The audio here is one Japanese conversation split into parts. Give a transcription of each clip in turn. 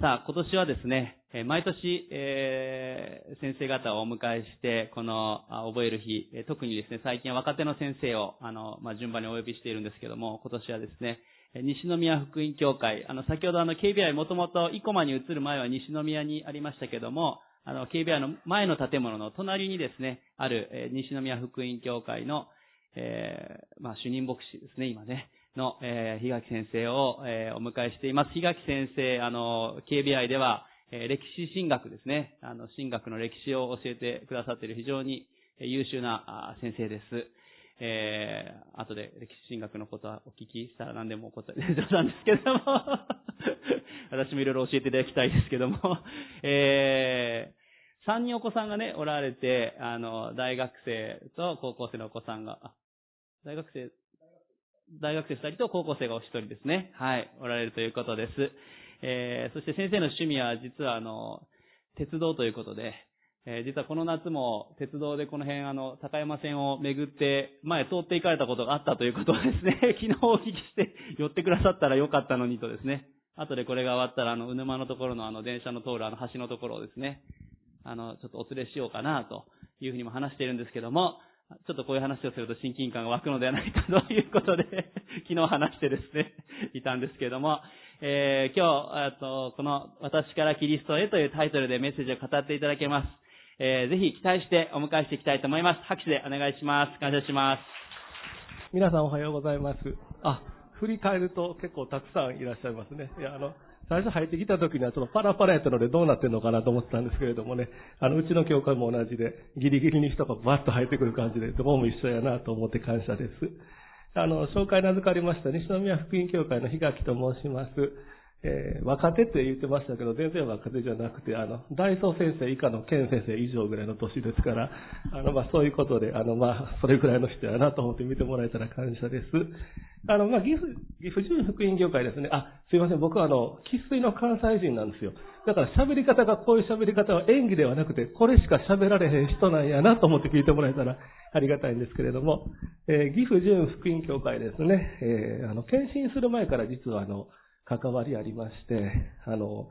さあ、今年はですね、毎年、えー、先生方をお迎えして、この、覚える日、特にですね、最近は若手の先生を、あの、まあ、順番にお呼びしているんですけども、今年はですね、西宮福音教会、あの、先ほどあの、KBI もともと生駒に移る前は西宮にありましたけども、あの、KBI の前の建物の隣にですね、ある、えー、西宮福音教会の、えー、まあ、主任牧師ですね、今ね。の、えー、檜垣先生を、えー、お迎えしています。檜垣先生、あの、KBI では、えー、歴史神学ですね。あの、神学の歴史を教えてくださっている非常に優秀な先生です。えー、後で歴史神学のことはお聞きしたら何でもお答え、冗談ですけども 私もいろいろ教えていただきたいですけども えー、三人お子さんがね、おられて、あの、大学生と高校生のお子さんが、大学生大学生二人と高校生がお一人ですね。はい、おられるということです。えー、そして先生の趣味は実はあの、鉄道ということで、えー、実はこの夏も鉄道でこの辺あの、高山線を巡って前通って行かれたことがあったということをですね、昨日お聞きして寄ってくださったらよかったのにとですね、後でこれが終わったらあの、うぬまのところのあの、電車の通るあの橋のところをですね、あの、ちょっとお連れしようかなというふうにも話しているんですけども、ちょっとこういう話をすると親近感が湧くのではないかということで 昨日話してですね、いたんですけれども、えー、今日、とこの私からキリストへというタイトルでメッセージを語っていただけます。えー、ぜひ期待してお迎えしていきたいと思います。拍手でお願いします。感謝します。皆さんおはようございます。あ、振り返ると結構たくさんいらっしゃいますね。いや、あの、最初入ってきた時にはちょっとパラパラやったのでどうなってんのかなと思ってたんですけれどもね、あの、うちの教会も同じで、ギリギリに人がバッと入ってくる感じで、どこも一緒やなと思って感謝です。あの、紹介名付かりました西宮福音教会の檜垣と申します。えー、若手って言ってましたけど、全然若手じゃなくて、あの、大曹先生以下の県先生以上ぐらいの年ですから、あの、まあ、そういうことで、あの、まあ、それぐらいの人やなと思って見てもらえたら感謝です。あの、まあ、岐阜、岐阜純福音業界ですね。あ、すいません。僕はあの、喫水の関西人なんですよ。だから喋り方が、こういう喋り方は演技ではなくて、これしか喋られへん人なんやなと思って聞いてもらえたらありがたいんですけれども、えー、岐阜純福音協会ですね。えー、あの、検診する前から実はあの、関わりありまして、あの、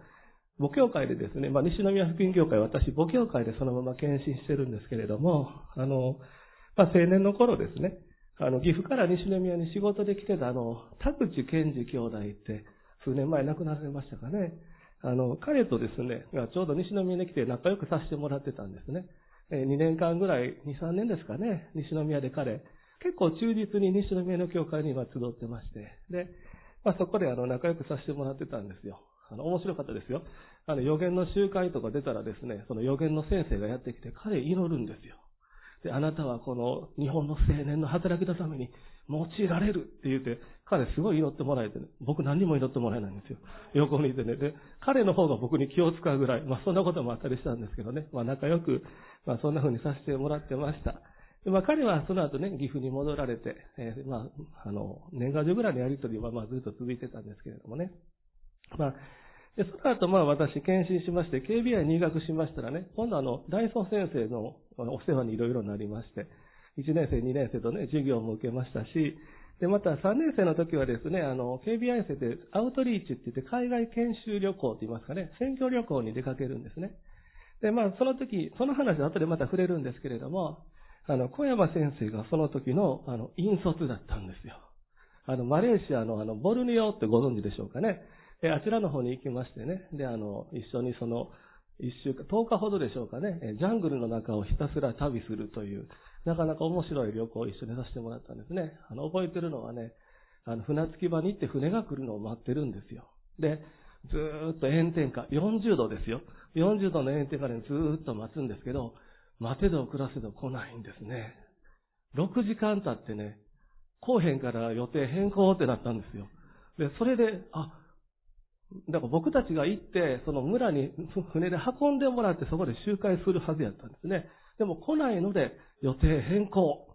母教会でですね、まあ、西宮福音教会、私、母教会でそのまま検診してるんですけれども、あの、まあ、青年の頃ですね、あの、岐阜から西宮に仕事で来てたあの、田口健二兄弟って、数年前亡くなられましたかね。あの、彼とですね、ちょうど西宮に来て仲良くさせてもらってたんですね。え2年間ぐらい、2、3年ですかね、西宮で彼、結構忠実に西宮の教会には集ってまして、で、まあ、そこであの仲良くさせてもらってたんですよ。あの、面白かったですよ。あの、予言の集会とか出たらですね、その予言の先生がやってきて、彼祈るんですよ。で、あなたはこの日本の青年の働きのために用いられるって言って、彼すごい祈ってもらえてね、僕何にも祈ってもらえないんですよ。横にいてね。で、彼の方が僕に気を使うぐらい、まあそんなこともあったりしたんですけどね、まあ仲良く、まあそんな風にさせてもらってました。でまあ、彼はその後ね、岐阜に戻られて、えー、まあ、あの、年賀状ぐらいのやりとりは、まあ、ずっと続いてたんですけれどもね。まあ、で、その後、まあ、私、検診しまして、KBI 入学しましたらね、今度あの、大曹先生のお世話にいろいろなりまして、1年生、2年生とね、授業も受けましたし、で、また3年生の時はですね、あの、KBI 生でアウトリーチって言って海外研修旅行と言いますかね、選挙旅行に出かけるんですね。で、まあ、その時、その話は後でまた触れるんですけれども、あの、小山先生がその時の、あの、引率だったんですよ。あの、マレーシアのあの、ボルネオってご存知でしょうかね。で、あちらの方に行きましてね。で、あの、一緒にその、一週間、10日ほどでしょうかね。ジャングルの中をひたすら旅するという、なかなか面白い旅行を一緒にさせてもらったんですね。あの、覚えてるのはね、あの、船着き場に行って船が来るのを待ってるんですよ。で、ずーっと炎天下、40度ですよ。40度の炎天下でずーっと待つんですけど、待てど暮らせど来ないんですね。6時間経ってね、後編から予定変更ってなったんですよ。で、それで、あ、だから僕たちが行って、その村に船で運んでもらってそこで集会するはずやったんですね。でも来ないので予定変更。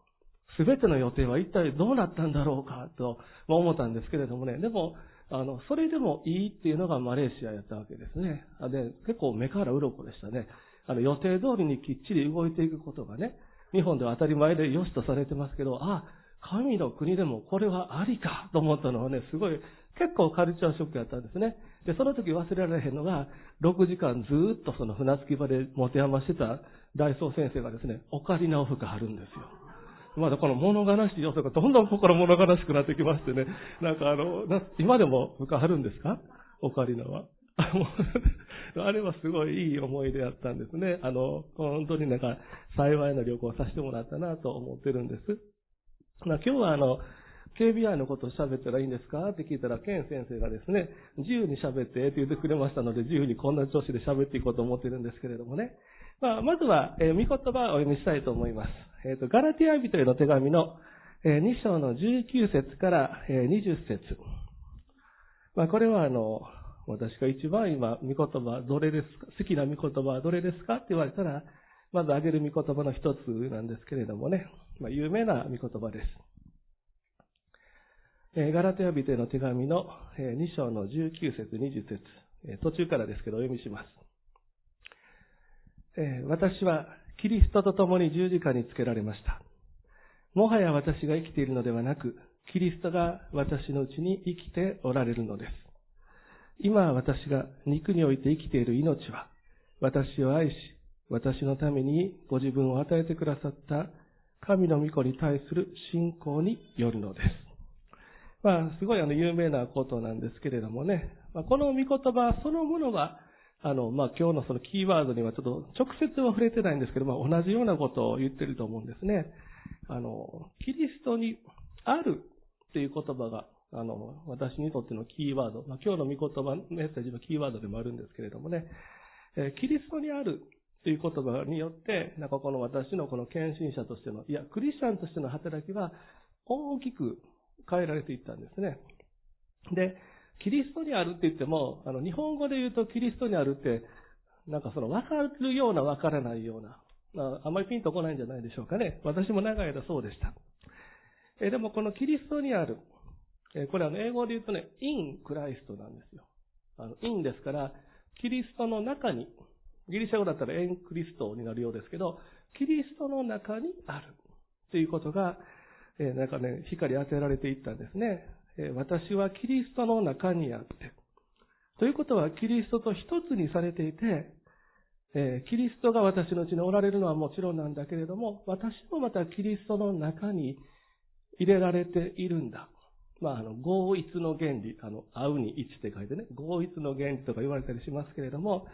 すべての予定は一体どうなったんだろうかと思ったんですけれどもね。でも、あの、それでもいいっていうのがマレーシアやったわけですね。で、結構目から鱗でしたね。あの、予定通りにきっちり動いていくことがね、日本では当たり前で良しとされてますけど、あ、神の国でもこれはありかと思ったのはね、すごい、結構カルチャーショックやったんですね。で、その時忘れられへんのが、6時間ずーっとその船着き場で持て余してた大僧先生がですね、オカリナを吹かはるんですよ。まだこの物悲しい要素がどんどん心物悲しくなってきましてね、なんかあの、今でも吹かはるんですか？オカリナは。あれはすごいいい思い出やったんですね。あの、本当になんか幸いな旅行をさせてもらったなと思ってるんです。まあ、今日はあの、KBI のことを喋ったらいいんですか？って聞いたら、ケン先生がですね、自由に喋ってって言ってくれましたので、自由にこんな調子で喋っていこうと思ってるんですけれどもね。まあ、まずは、えー、見言葉をお読みしたいと思います。えっ、ー、と、ガラティア人への手紙の、えー、2章の19節から、えー、20節。まあ、これはあの、私が一番今、見言葉どれですか？好きな見言葉はどれですか？って言われたら、まず挙げる見言葉の一つなんですけれどもね。まあ、有名な見言葉です。ガラテア人への手紙の2章の19節20節途中からですけどお読みします。私はキリストと共に十字架につけられました。もはや私が生きているのではなく、キリストが私のうちに生きておられるのです。今私が肉において生きている命は、私を愛し、私のためにご自分を与えてくださった神の御子に対する信仰によるのです。まあ、すごいあの有名なことなんですけれどもね、まあ、この御言葉そのものは、あの、まあ、今日のそのキーワードにはちょっと直接は触れてないんですけど、まあ、同じようなことを言ってると思うんですね。あの、キリストにあるっていう言葉が、あの、私にとってのキーワード、まあ、今日の御言葉、メッセージのキーワードでもあるんですけれどもね、えー、キリストにあるという言葉によって、なんかこの私のこの献身者としての、いや、クリスチャンとしての働きは大きく変えられていったんですね。で、キリストにあるって言っても、あの、日本語で言うとキリストにあるって、なんかその分かるような分からないような、まあ、あまりピンとこないんじゃないでしょうかね。私も長い間そうでした。えでもこのキリストにある、えこれあの英語で言うとね、インクライストなんですよ。あの、インですから、キリストの中にギリシャ語だったらエンクリストになるようですけど、キリストの中にあるということが、え、なんかね、光当てられていったんですね。え、私はキリストの中にあって。ということは、キリストと一つにされていて、え、キリストが私のうちにおられるのはもちろんなんだけれども、私もまたキリストの中に入れられているんだ。まあ、あの、合一の原理、あの、合うに一って書いてね、合一の原理とか言われたりしますけれども、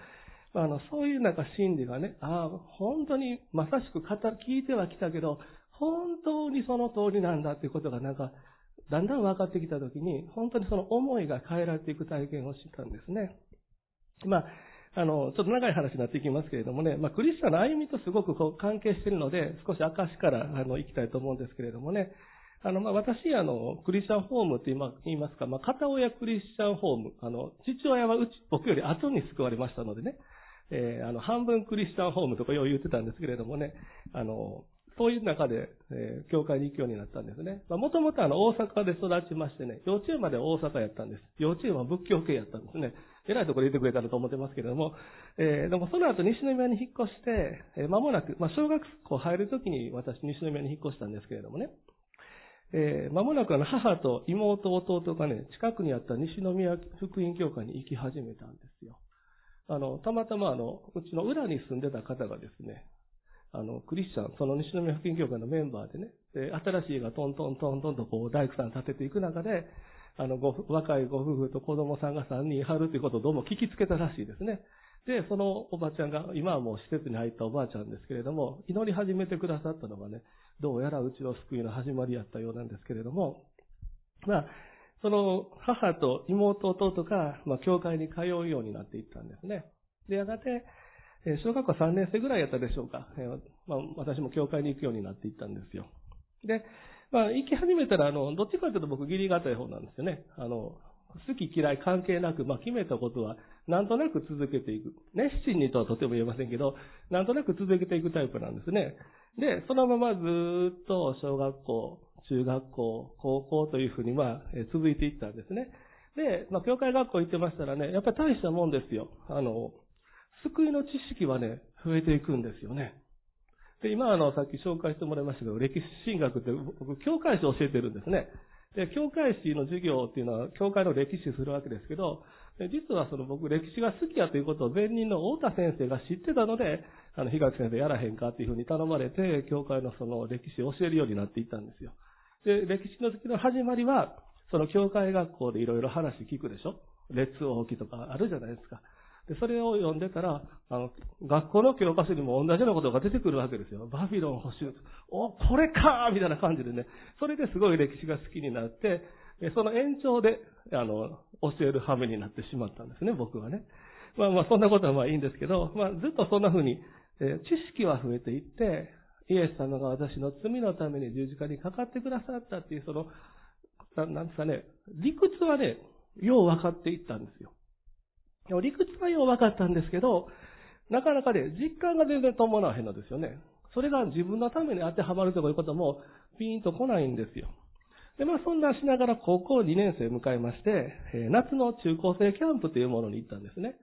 あの、そういうなんか心理がね、ああ、本当にまさしく聞いてはきたけど、本当にその通りなんだっていうことがなんか、だんだん分かってきたときに、本当にその思いが変えられていく体験をしたんですね。まあ、あの、ちょっと長い話になっていきますけれどもね、まあ、クリスチャンの歩みとすごくこう関係しているので、少し証から、あの、行きたいと思うんですけれどもね、あの、まあ、私、あの、クリスチャンホームって言いますか、まあ、片親クリスチャンホーム、あの、父親はうち、僕より後に救われましたのでね、えー、あの、半分クリスチャンホームとかよう言ってたんですけれどもね、あの、そういう中で、えー、教会に行くようになったんですね。まあ、もともとあの、大阪で育ちましてね、幼稚園まで大阪やったんです。幼稚園は仏教系やったんですね。偉いところで言ってくれたらと思ってますけれども、えー、でもその後西宮に引っ越して、えー、間もなく、まあ、小学校入るときに私西宮に引っ越したんですけれどもね、えー、間もなくあの母と妹、弟がね、近くにあった西宮福音教会に行き始めたんですよ。あの、たまたまあの、うちの裏に住んでた方がですね、あの、クリスチャン、その西宮福音教会のメンバーでね、で、新しいがトントントントンとこう大工さん建てていく中で、あの、ご、若いご夫婦と子供さんが3人いはるということをどうも聞きつけたらしいですね。で、そのおばちゃんが、今はもう施設に入ったおばあちゃんですけれども、祈り始めてくださったのがね、どうやらうちの救いの始まりやったようなんですけれども、まあ、その母と妹弟が、まあ、教会に通うようになっていったんですね。で、やがて、小学校3年生ぐらいやったでしょうか。まあ、私も教会に行くようになっていったんですよ。で、まあ、行き始めたら、あの、どっちかというと僕、義理がたい方なんですよね。あの、好き嫌い関係なく、まあ、決めたことは、なんとなく続けていく。熱心にとはとても言えませんけど、なんとなく続けていくタイプなんですね。で、そのままずっと小学校、中学校、高校というふうに、まあ、続いていったんですね。で、まあ、教会学校行ってましたらね、やっぱり大したもんですよ。あの、救いの知識はね、増えていくんですよね。で、今あの、さっき紹介してもらいましたけど、歴史進学って僕、教会史教えてるんですね。で、教会史の授業っていうのは、教会の歴史するわけですけど、実はその僕歴史が好きやということを前任の太田先生が知ってたので、あの、東先生やらへんかっていうふうに頼まれて、教会のその歴史を教えるようになっていったんですよ。で、歴史の時の始まりは、その教会学校でいろいろ話聞くでしょ？列王記とかあるじゃないですか。で、それを読んでたら、あの、学校の教科書にも同じようなことが出てくるわけですよ。バビロン補修。お、これかみたいな感じでね。それですごい歴史が好きになって、その延長で、あの、教える羽目になってしまったんですね、僕はね。まあまあ、そんなことはまあいいんですけど、まあ、ずっとそんな風に、え知識は増えていって、イエス様が私の罪のために十字架にかかってくださったっていう、その、なんですかね、理屈はね、よう分かっていったんですよ。理屈はよう分かったんですけど、なかなかね、実感が全然伴わへんのですよね。それが自分のために当てはまるということも、ピーンと来ないんですよ。で、まあそんなしながら高校2年生を迎えまして、え夏の中高生キャンプというものに行ったんですね。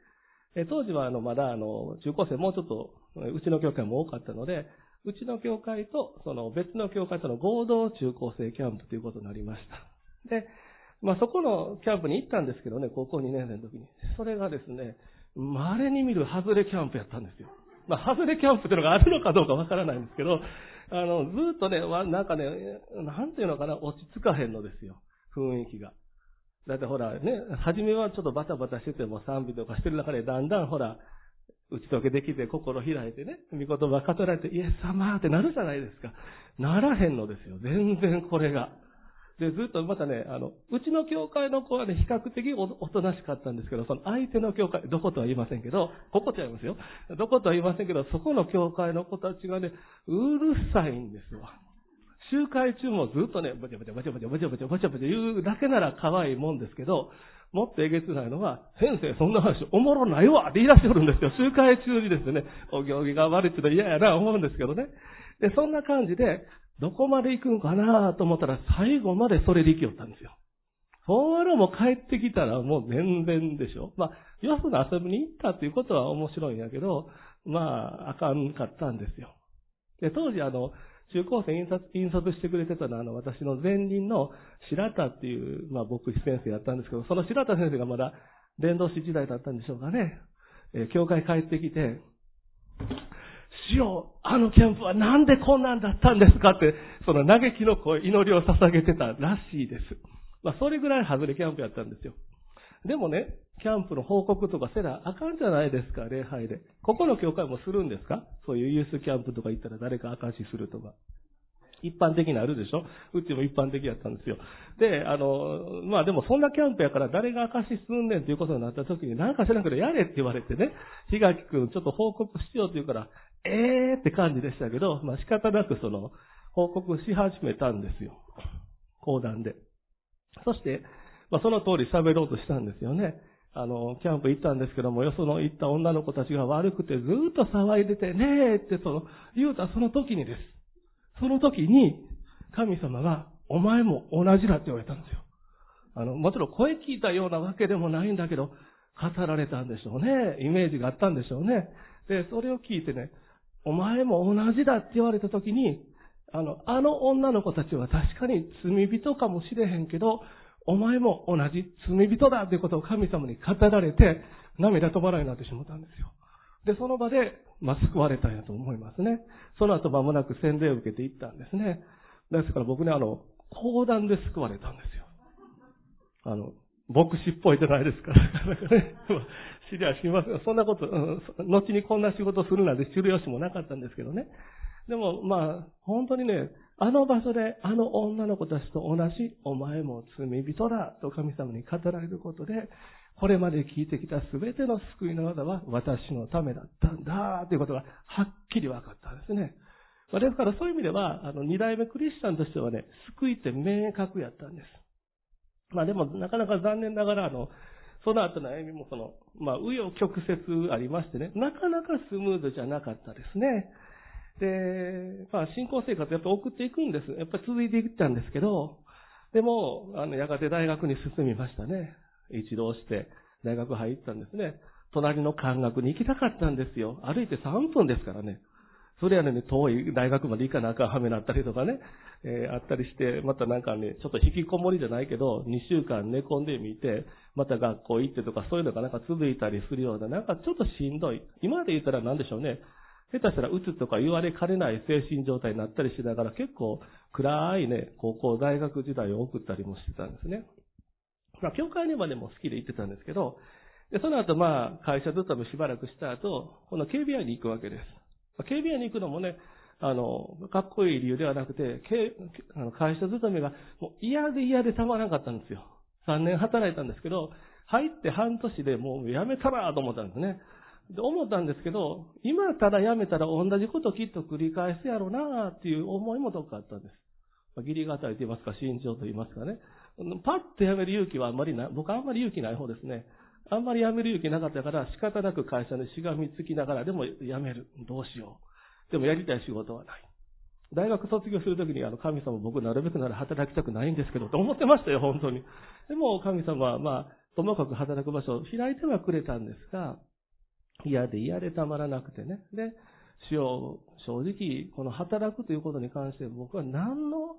え当時はあの、まだあの、中高生もうちょっと、うちの教会も多かったので、うちの教会と、その別の教会との合同中高生キャンプということになりました。で、まあそこのキャンプに行ったんですけどね、高校2年生の時に。それがですね、稀に見る外れキャンプやったんですよ。まあ外れキャンプっていうのがあるのかどうかわからないんですけど、あの、ずっとね、なんかね、なんていうのかな、落ち着かへんのですよ。雰囲気が。だってほらね、初めはちょっとバタバタしてても賛美とかしてる中でだんだんほら、打ち解けできて心開いてね、御言葉語られて、イエス様ってなるじゃないですか。ならへんのですよ。全然これが。で、ずっとまたね、あの、うちの教会の子はね、比較的おとなしかったんですけど、その相手の教会、どことは言いませんけど、ここちゃいますよ。どことは言いませんけど、そこの教会の子たちがね、うるさいんですわ。集会中もずっとね、バチャバチャバチャバチャバチャバチャバチャバチャ言うだけなら可愛いもんですけど、もっとえげつないのは、先生、そんな話おもろないわって言い出してくるんですよ。集会中にですね、お行儀が悪いって言うと嫌やな思うんですけどね。で、そんな感じで、どこまで行くんかなと思ったら、最後までそれで行きよったんですよ。ほーらも帰ってきたらもう全然でしょ。まあ、よその遊びに行ったっていうことは面白いんやけど、まあ、あかんかったんですよ。で、当時あの、中高生印刷、印刷してくれてたのは、あの、私の前任の白田っていう、まあ、牧師先生やったんですけど、その白田先生がまだ伝道師時代だったんでしょうかね。えー、教会帰ってきて、主よ、あのキャンプはなんでこんなんだったんですか？って、その嘆きの声、祈りを捧げてたらしいです。まあ、それぐらい外れキャンプやったんですよ。でもね、キャンプの報告とかせなあかんじゃないですか、礼拝で。ここの教会もするんですか？そういうユースキャンプとか行ったら誰か証しするとか。一般的にあるでしょ？うちも一般的やったんですよ。で、あの、まあでもそんなキャンプやから誰が証しすんねんということになった時に何かしらんけどやれって言われてね、ひがきくんちょっと報告しようって言うから、えーって感じでしたけど、まあ仕方なくその、報告し始めたんですよ。講談で。そして、まあその通り喋ろうとしたんですよね。あの、キャンプ行ったんですけども、よその行った女の子たちが悪くてずーっと騒いでて、ねえってその、言うたその時にです。その時に、神様が、お前も同じだって言われたんですよ。あの、もちろん声聞いたようなわけでもないんだけど、語られたんでしょうね。イメージがあったんでしょうね。で、それを聞いてね、お前も同じだって言われた時に、あの、あの女の子たちは確かに罪人かもしれへんけど、お前も同じ罪人だということを神様に語られて、涙止まらないになってしまったんですよ。で、その場で、まあ、救われたんやと思いますね。その後間もなく洗礼を受けていったんですね。ですから僕ね、あの、講談で救われたんですよ。あの、牧師っぽいじゃないですか。知りゃしません。そんなこと、うん、後にこんな仕事するなんて知る由もなかったんですけどね。でも、まあ、本当にね、あの場所であの女の子たちと同じ、お前も罪人だと神様に語られることで、これまで聞いてきたすべての救いの技は私のためだったんだということがはっきり分かったんですね。ですからそういう意味では、あの、二代目クリスチャンとしてはね、救いって明確やったんです。まあでも、なかなか残念ながら、あの、その後の歩みもその、まあ、紆余曲折ありましてね、なかなかスムーズじゃなかったですね。で、まあ、信仰生活やっぱ送っていくんです。やっぱり続いていったんですけど、でも、あの、やがて大学に進みましたね。一浪して、大学入ったんですね。隣の漢学に行きたかったんですよ。歩いて3分ですからね。それやのに遠い大学まで行かなあかんはめなったりとかね、えー、あったりして、またなんかね、ちょっと引きこもりじゃないけど、2週間寝込んでみて、また学校行ってとかそういうのがなんか続いたりするような、なんかちょっとしんどい。今まで言ったら何でしょうね。下手したらうつとか言われかねない精神状態になったりしながら結構暗いね、高校、大学時代を送ったりもしてたんですね。まあ、教会にまでも好きで行ってたんですけど、で、その後まあ、会社勤めしばらくした後、この KBI に行くわけです。KBI に行くのもね、あの、かっこいい理由ではなくて、会社勤めがもう嫌で嫌でたまらなかったんですよ。3年働いたんですけど、入って半年でもう辞めたらと思ったんですね。で、思ったんですけど、今ただ辞めたら同じこときっと繰り返すやろうなっていう思いもどっかあったんです。まあ、義理がたいと言いますか、慎重と言いますかね。パッと辞める勇気はあんまりない、僕はあんまり勇気ない方ですね。あんまり辞める勇気なかったから仕方なく会社にしがみつきながらでも辞める。どうしよう。でもやりたい仕事はない。大学卒業するときにあの神様僕なるべくなら働きたくないんですけどと思ってましたよ、本当に。でも神様はまあ、ともかく働く場所を開いてはくれたんですが、嫌で嫌でたまらなくてね。で、主を正直、この働くということに関して僕は何の、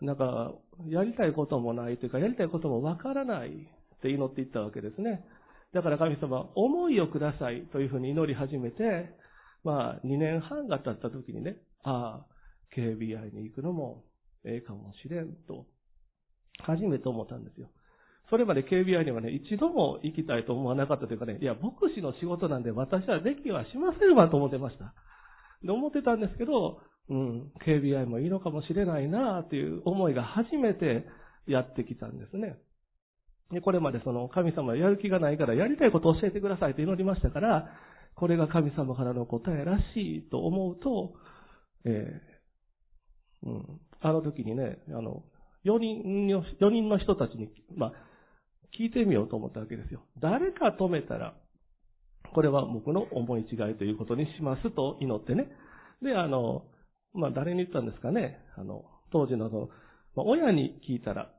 なんか、やりたいこともないというか、やりたいこともわからないって祈っていったわけですね。だから神様、思いをくださいというふうに祈り始めて、まあ、2年半が経った時にね、ああ、KBI に行くのもええかもしれんと、初めて思ったんですよ。それまで KBI にはね、一度も行きたいと思わなかったというかね、いや、牧師の仕事なんで私はできはしませんわと思ってました。で、思ってたんですけど、うん、KBI もいいのかもしれないなという思いが初めてやってきたんですね。で、これまでその神様やる気がないからやりたいことを教えてくださいと祈りましたから、これが神様からの答えらしいと思うと、えー、うん、あの時にね、あの、4人の、4人の人たちに、まあ、聞いてみようと思ったわけですよ。誰か止めたら、これは僕の思い違いということにしますと祈ってね。で、あの、まあ、誰に言ったんですかね。あの、当時のその、まあ、親に聞いたら、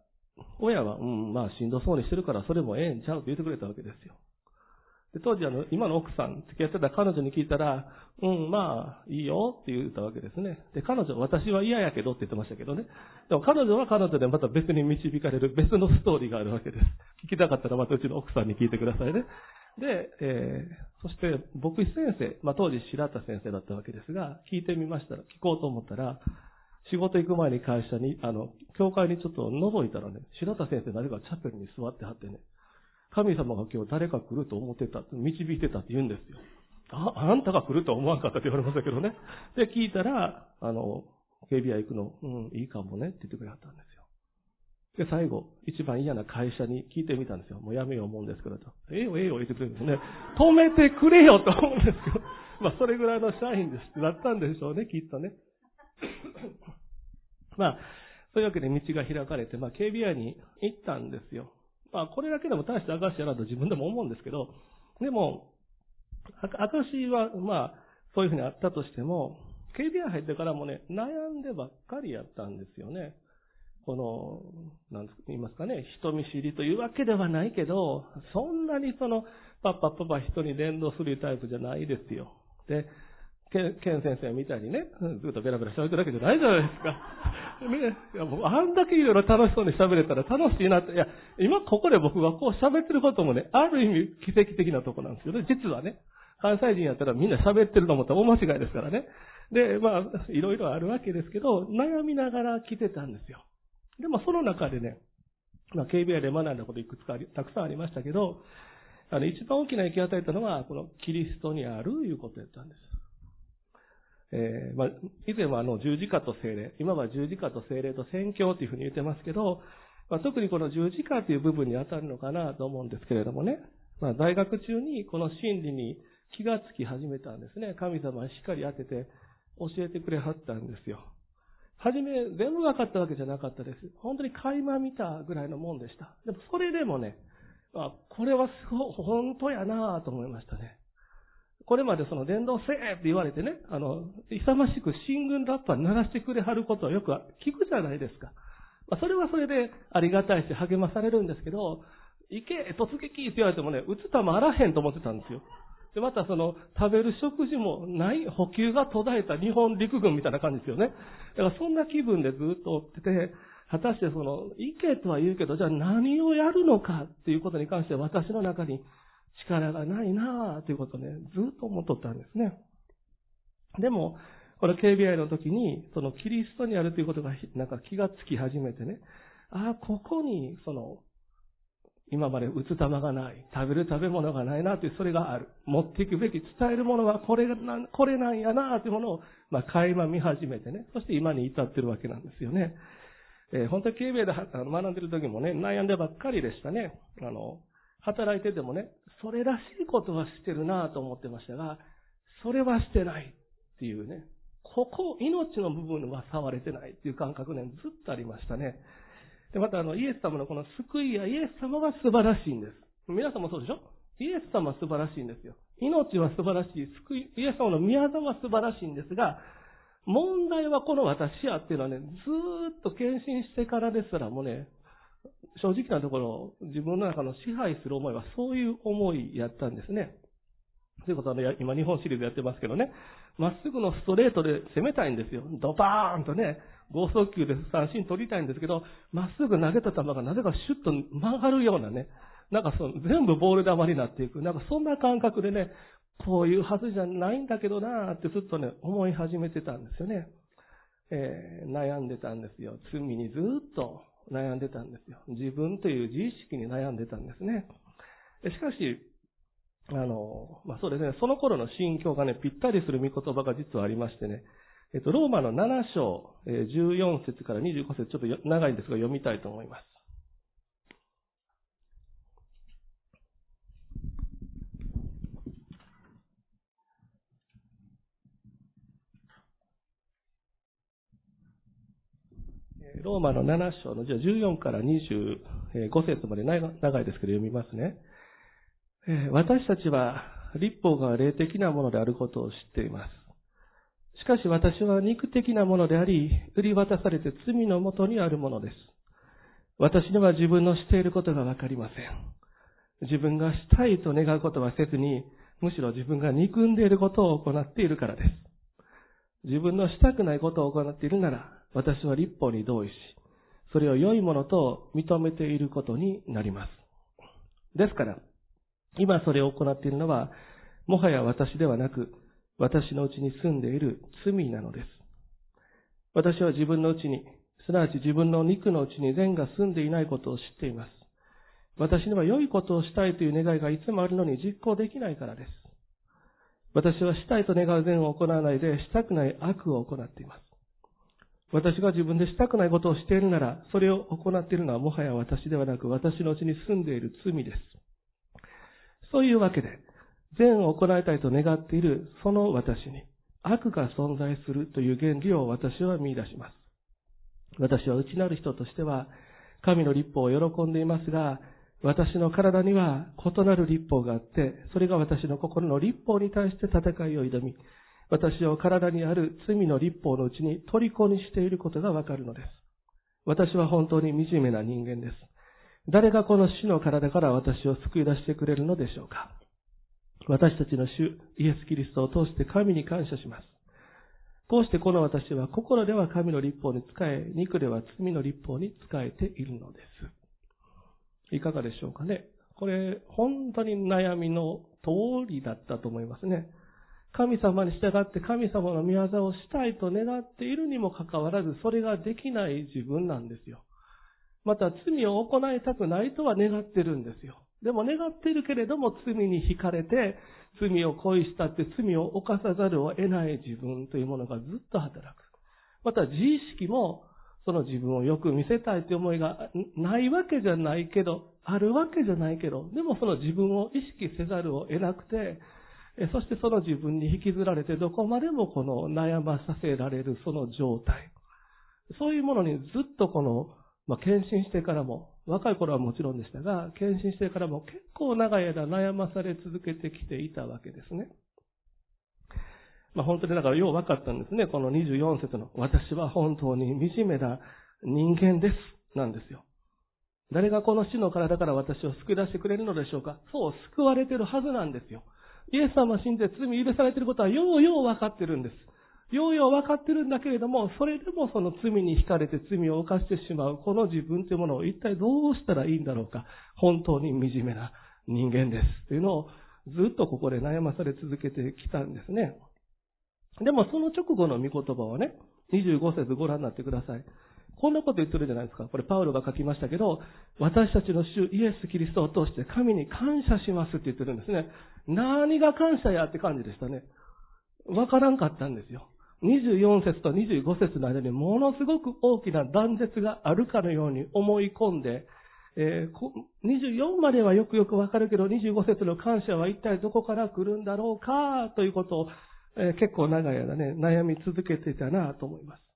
親は、うん、まあ、しんどそうにしてるからそれもええんちゃうと言ってくれたわけですよ。で、当時あの、今の奥さん、付き合ってた彼女に聞いたら、うん、まあ、いいよって言ったわけですね。で、彼女、私は嫌やけどって言ってましたけどね。でも彼女は彼女でまた別に導かれる別のストーリーがあるわけです。聞きたかったらまたうちの奥さんに聞いてくださいね。で、えー、そして牧師先生、まあ当時白田先生だったわけですが、聞いてみましたら、聞こうと思ったら、仕事行く前に会社に、あの、教会にちょっと覗いたらね、白田先生誰かチャペルに座ってはってね、神様が今日誰か来ると思ってた、導いてたって言うんですよ。あ、あんたが来るとは思わんかったって言われましたけどね。で、聞いたら、あの、警備屋行くの、うん、いいかもねって言ってくれはったんですよ。で、最後、一番嫌な会社に聞いてみたんですよ。もうやめよう思うんですけどと。ええよ、ええよ、言ってくれるんですね。止めてくれよと思うんですけど。まあ、それぐらいの社員です。だったんでしょうね、きっとね。まあ、そういうわけで道が開かれて、まあ、警備屋に行ったんですよ。まあ、これだけでも大して証やなと自分でも思うんですけど、でも、証は、まあ、そういうふうにあったとしても、警備屋入ってからもね、悩んでばっかりやったんですよね。この、なん言いますかね、人見知りというわけではないけど、そんなにその、パッパッパッパ人に連動するタイプじゃないですよ。で、ケン先生みたいにね、ずっとベラベラ喋ってるわけじゃないじゃないですか。ね、いやもうあんだけいろいろ楽しそうに喋れたら楽しいなって、いや、今ここで僕がこう喋ってることもね、ある意味奇跡的なとこなんですよね、実はね。関西人やったらみんな喋ってると思ったら大間違いですからね。で、まあ、いろいろあるわけですけど、悩みながら来てたんですよ。でもその中でね、まあ、KBI で学んだこといくつかたくさんありましたけど、あの、一番大きな影響を与えたのは、このキリストにあるいうことやったんです。えー、まあ、以前はあの十字架と精霊、今は十字架と精霊と宣教というふうに言ってますけど、まあ、特にこの十字架という部分に当たるのかなと思うんですけれどもね、まあ、大学中にこの真理に気がつき始めたんですね。神様はしっかり当てて教えてくれはったんですよ。はじめ全部分かったわけじゃなかったです。本当に垣間見たぐらいのもんでした。でもそれでもね、あこれはすごい、本当やなと思いましたね。これまでその伝道せえって言われてね、あの、勇ましく新軍ラッパー鳴らしてくれはることをよく聞くじゃないですか。まあ、それはそれでありがたいし励まされるんですけど、行け、突撃って言われてもね、撃つ球あらへんと思ってたんですよ。で、またその、食べる食事もない、補給が途絶えた日本陸軍みたいな感じですよね。だからそんな気分でずっと追ってて、果たしてその、行けとは言うけど、じゃあ何をやるのかっていうことに関して私の中に力がないなぁということをね、ずっと思っとったんですね。でも、この KBI の時に、そのキリストにあるということが、なんか気がつき始めてね、ああ、ここに、その、今まで打つ玉がない、食べる食べ物がないなという、それがある。持っていくべき、伝えるものはこれな、これなんやなというものを、まあ、垣間見始めてね、そして今に至ってるわけなんですよね。えー、本当に KBA で学んでる時もね、悩んでばっかりでしたね。あの、働いててもね、それらしいことはしてるなと思ってましたが、それはしてないっていうね、ここ、命の部分は触れてないっていう感覚ね、ずっとありましたね。で、またあの、イエス様のこの救いやイエス様が素晴らしいんです。皆さんもそうでしょ？イエス様は素晴らしいんですよ。命は素晴らしい。救い、イエス様の宮沢は素晴らしいんですが、問題はこの私やっていうのはね、ずーっと献身してからですらもね、正直なところ、自分の中の支配する思いはそういう思いやったんですね。ということはね、今日本シリーズやってますけどね、まっすぐのストレートで攻めたいんですよ。ドバーンとね、剛速球で三振取りたいんですけど、まっすぐ投げた球がなぜかシュッと曲がるようなね、なんかその全部ボール球になっていく。なんかそんな感覚でね、こういうはずじゃないんだけどなーってずっとね、思い始めてたんですよね。えー、悩んでたんですよ。罪にずっと悩んでたんですよ。自分という自意識に悩んでたんですね。しかし、あの、まあ、そうですね、その頃の心境がね、ぴったりする御言葉が実はありましてね、えっと、ローマの7章、14節から25節、ちょっと長いんですが読みたいと思います。ローマの7章の、14から25節まで長いですけど読みますね。私たちは立法が霊的なものであることを知っています。しかし私は肉的なものであり、売り渡されて罪のもとにあるものです。私には自分のしていることがわかりません。自分がしたいと願うことはせずに、むしろ自分が憎んでいることを行っているからです。自分のしたくないことを行っているなら、私は立法に同意し、それを良いものと認めていることになります。ですから、今それを行っているのは、もはや私ではなく、私のうちに住んでいる罪なのです。私は自分のうちに、すなわち自分の肉のうちに善が住んでいないことを知っています。私には良いことをしたいという願いがいつもあるのに実行できないからです。私はしたいと願う善を行わないで、したくない悪を行っています。私が自分でしたくないことをしているなら、それを行っているのはもはや私ではなく、私のうちに住んでいる罪です。そういうわけで、善を行いたいと願っているその私に悪が存在するという原理を私は見出します。私は内なる人としては、神の立法を喜んでいますが、私の体には異なる立法があって、それが私の心の立法に対して戦いを挑み、私を体にある罪の立法のうちに虜にしていることがわかるのです。私は本当に惨めな人間です。誰がこの死の体から私を救い出してくれるのでしょうか私たちの主イエス・キリストを通して神に感謝します。こうしてこの私は心では神の立法に仕え、肉では罪の立法に仕えているのです。いかがでしょうかねこれ、本当に悩みの通りだったと思いますね。神様に従って神様の御業をしたいと願っているにもかかわらず、それができない自分なんですよ。また罪を行いたくないとは願ってるんですよ。でも願っているけれども罪に惹かれて、罪を恋したって罪を犯さざるを得ない自分というものがずっと働く。また自意識もその自分をよく見せたいという思いがないわけじゃないけど、あるわけじゃないけど、でもその自分を意識せざるを得なくて、そしてその自分に引きずられてどこまでもこの悩まさせられるその状態。そういうものにずっとこのまあ、献身してからも、若い頃はもちろんでしたが、献身してからも結構長い間悩まされ続けてきていたわけですね。まあ、本当にだからよう分かったんですね。この24節の、私は本当に惨めな人間です。なんですよ。誰がこの死の体から私を救い出してくれるのでしょうかそう、救われてるはずなんですよ。イエス様を信じて罪許されていることはようよう分かってるんです。ようよう分かってるんだけれども、それでもその罪に惹かれて罪を犯してしまう、この自分というものを一体どうしたらいいんだろうか。本当に惨めな人間です。というのをずっとここで悩まされ続けてきたんですね。でもその直後の御言葉をね、25節ご覧になってください。こんなこと言ってるじゃないですか。これパウロが書きましたけど、私たちの主イエス・キリストを通して神に感謝しますって言ってるんですね。何が感謝やって感じでしたね。わからんかったんですよ。24節と25節の間にものすごく大きな断絶があるかのように思い込んで、えー、24まではよくよくわかるけど、25節の感謝は一体どこから来るんだろうかということを、えー、結構長い間ね、悩み続けていたなと思います。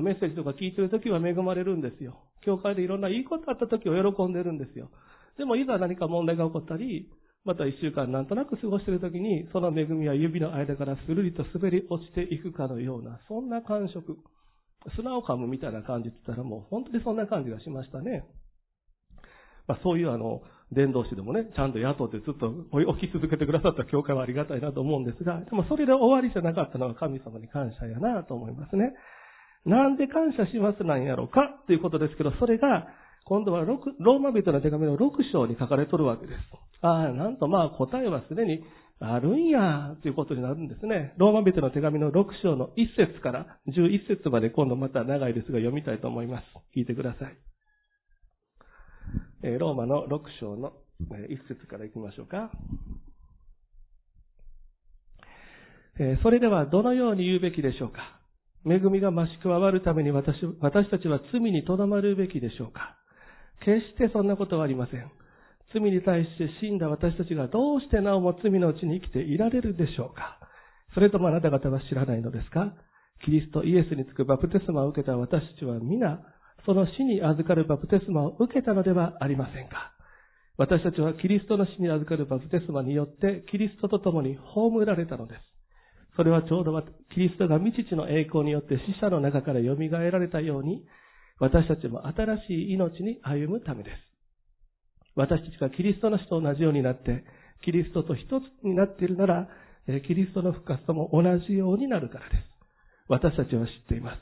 メッセージとか聞いてるときは恵まれるんですよ。教会でいろんないいことあったときは喜んでるんですよ。でもいざ何か問題が起こったり、また一週間なんとなく過ごしてるときに、その恵みは指の間からスルリと滑り落ちていくかのような、そんな感触。砂を噛むみたいな感じって言ったらもう本当にそんな感じがしましたね。まあ、そういうあの、伝道師でもね、ちゃんと雇ってずっと起き続けてくださった教会はありがたいなと思うんですが、でもそれで終わりじゃなかったのは神様に感謝やなと思いますね。なんで感謝しますなんやろうかということですけど、それが、今度はローマ人の手紙の6章に書かれとるわけです。ああ、なんとまあ答えはすでにあるんや、ということになるんですね。ローマ人の手紙の6章の1節から11節まで今度また長いですが読みたいと思います。聞いてください。えローマの6章の1節から行きましょうか。えそれではどのように言うべきでしょうか恵みが増し加わるために私私たちは罪にとどまるべきでしょうか？決してそんなことはありません。罪に対して死んだ私たちがどうしてなおも罪のうちに生きていられるでしょうか？それともあなた方は知らないのですか？キリストイエスにつくバプテスマを受けた私たちは皆、その死に預かるバプテスマを受けたのではありませんか？私たちはキリストの死に預かるバプテスマによってキリストと共に葬られたのです。それはちょうどキリストが未知知の栄光によって死者の中から蘇られたように、私たちも新しい命に歩むためです。私たちがキリストの死と同じようになって、キリストと一つになっているなら、キリストの復活とも同じようになるからです。私たちは知っています。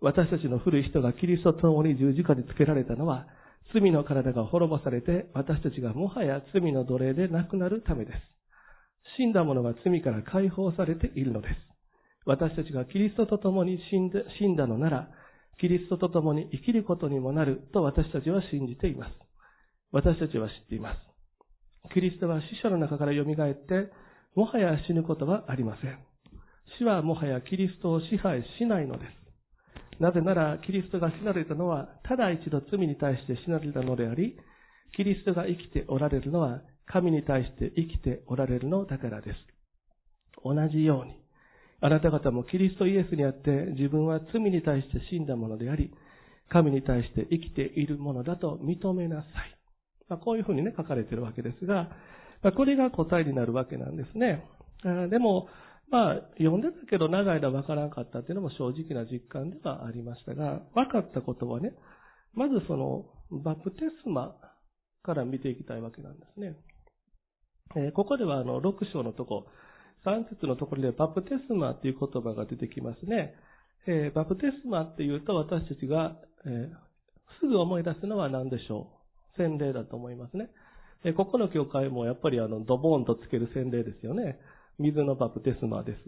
私たちの古い人がキリストと共に十字架につけられたのは、罪の体が滅ぼされて、私たちがもはや罪の奴隷でなくなるためです。死んだ者が罪から解放されているのです。私たちがキリストと共に死ん死んだのなら、キリストと共に生きることにもなると私たちは信じています。私たちは知っています。キリストは死者の中から蘇って、もはや死ぬことはありません。死はもはやキリストを支配しないのです。なぜなら、キリストが死なれたのは、ただ一度罪に対して死なれたのであり、キリストが生きておられるのは、神に対して生きておられるのだからです。同じように、あなた方もキリストイエスにあって自分は罪に対して死んだものであり、神に対して生きているものだと認めなさい。まあ、こういうふうにね、書かれてるわけですが、まあ、これが答えになるわけなんですね。あでも、まあ、読んでたけど長い間わからなかったっていうのも正直な実感ではありましたが、分かったことはね、まずその、バプテスマから見ていきたいわけなんですね。え、ここではあの、6章のとこ、3節のところでバプテスマという言葉が出てきますね。えー、バプテスマっていうと私たちが、えー、すぐ思い出すのは何でしょう？洗礼だと思いますね。えー、ここの教会もやっぱりあの、ドボーンとつける洗礼ですよね。水のバプテスマです。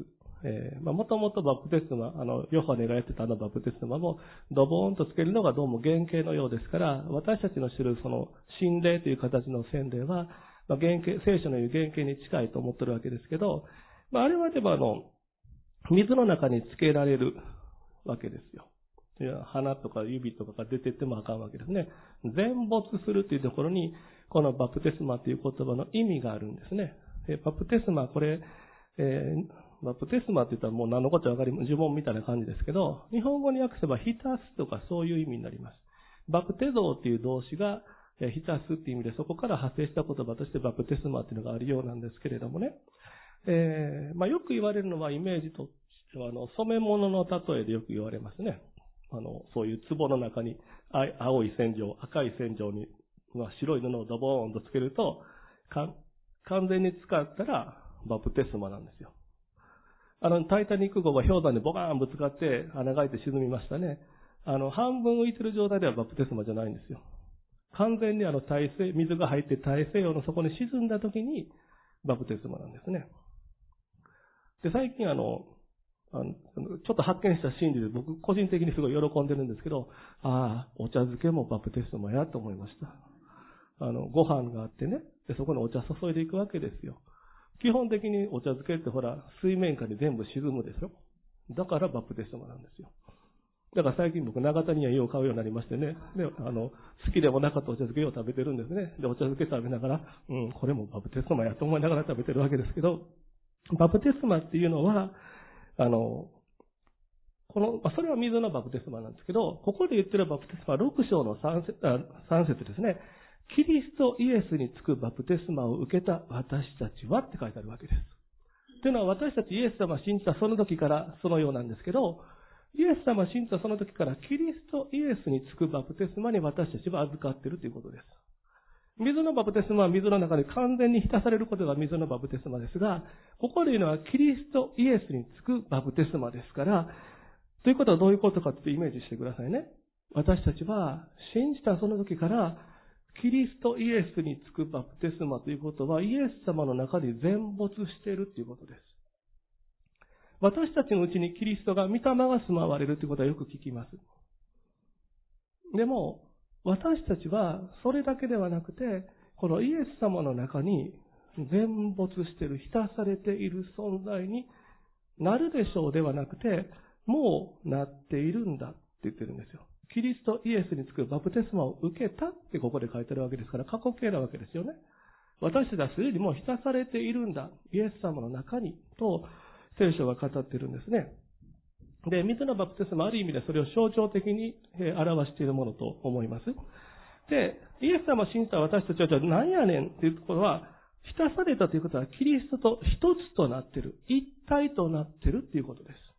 え、まあ、もともとバプテスマ、あの、ヨハネがやってたあのバプテスマも、ドボーンとつけるのがどうも原型のようですから、私たちの知るその、心霊という形の洗礼は、まあ、原型、聖書の言う原型に近いと思ってるわけですけど、まあ、あれはでもあの、水の中につけられるわけですよ。いや鼻とか指とかが出てってもあかんわけですね。全没するというところに、このバプテスマという言葉の意味があるんですね。えバプテスマ、これ、えー、バプテスマって言ったらもう何のことわかり、呪文みたいな感じですけど、日本語に訳せば浸すとかそういう意味になります。バプテゾーっていう動詞が、浸すっていう意味で、そこから派生した言葉としてバプテスマっていうのがあるようなんですけれどもね。えー、まあ、よく言われるのはイメージとしては、あの、染め物の例えでよく言われますね。あの、そういう壺の中に青い線状、赤い線状に、まあ、白い布をドボーンとつけると、完全に使ったらバプテスマなんですよ。あの、タイタニック号が氷山にボカーンぶつかって穴が開いて沈みましたね。あの、半分浮いてる状態ではバプテスマじゃないんですよ。完全にあの大西、水が入って大西洋の底に沈んだ時にバプテスマなんですね。で、最近あの、あのちょっと発見した真理で僕個人的にすごい喜んでるんですけど、ああ、お茶漬けもバプテスマやと思いました。あの、ご飯があってね、で、そこにお茶注いでいくわけですよ。基本的にお茶漬けってほら、水面下に全部沈むでしょだからバプテスマなんですよ。だから最近僕、長谷には家を買うようになりましてね。で、あの、好きでもなかったお茶漬けを食べてるんですね。で、お茶漬け食べながら、うん、これもバプテスマやと思いながら食べてるわけですけど、バプテスマっていうのは、あの、この、まあ、それは水のバプテスマなんですけど、ここで言ってるバプテスマは6章の 3, 節3節ですね。キリストイエスにつくバプテスマを受けた私たちはって書いてあるわけです。というのは私たちイエス様を信じたその時からそのようなんですけど、イエス様信じたその時からキリストイエスにつくバプテスマに私たちは預かっているということです。水のバプテスマは水の中で完全に浸されることが水のバプテスマですが、ここで言うのはキリストイエスにつくバプテスマですから、ということはどういうことかってイメージしてくださいね。私たちは信じたその時からキリストイエスにつくバプテスマということは、イエス様の中に全没しているということです。私たちのうちにキリストが、御霊が住まわれるということはよく聞きます。でも、私たちはそれだけではなくて、このイエス様の中に全没している、浸されている存在になるでしょうではなくて、もうなっているんだって言ってるんですよ。キリストイエスにつくバプテスマを受けたってここで書いてるわけですから、過去形なわけですよね。私たちはすでにもう浸されているんだ。イエス様の中に、と聖書が語っているんですね。で、水のバプテスマ、ある意味でそれを象徴的に表しているものと思います。で、イエス様を信じた私たちは、じゃあ何やねんっていうところは、浸されたということは、キリストと一つとなっている、一体となっているっていうことです。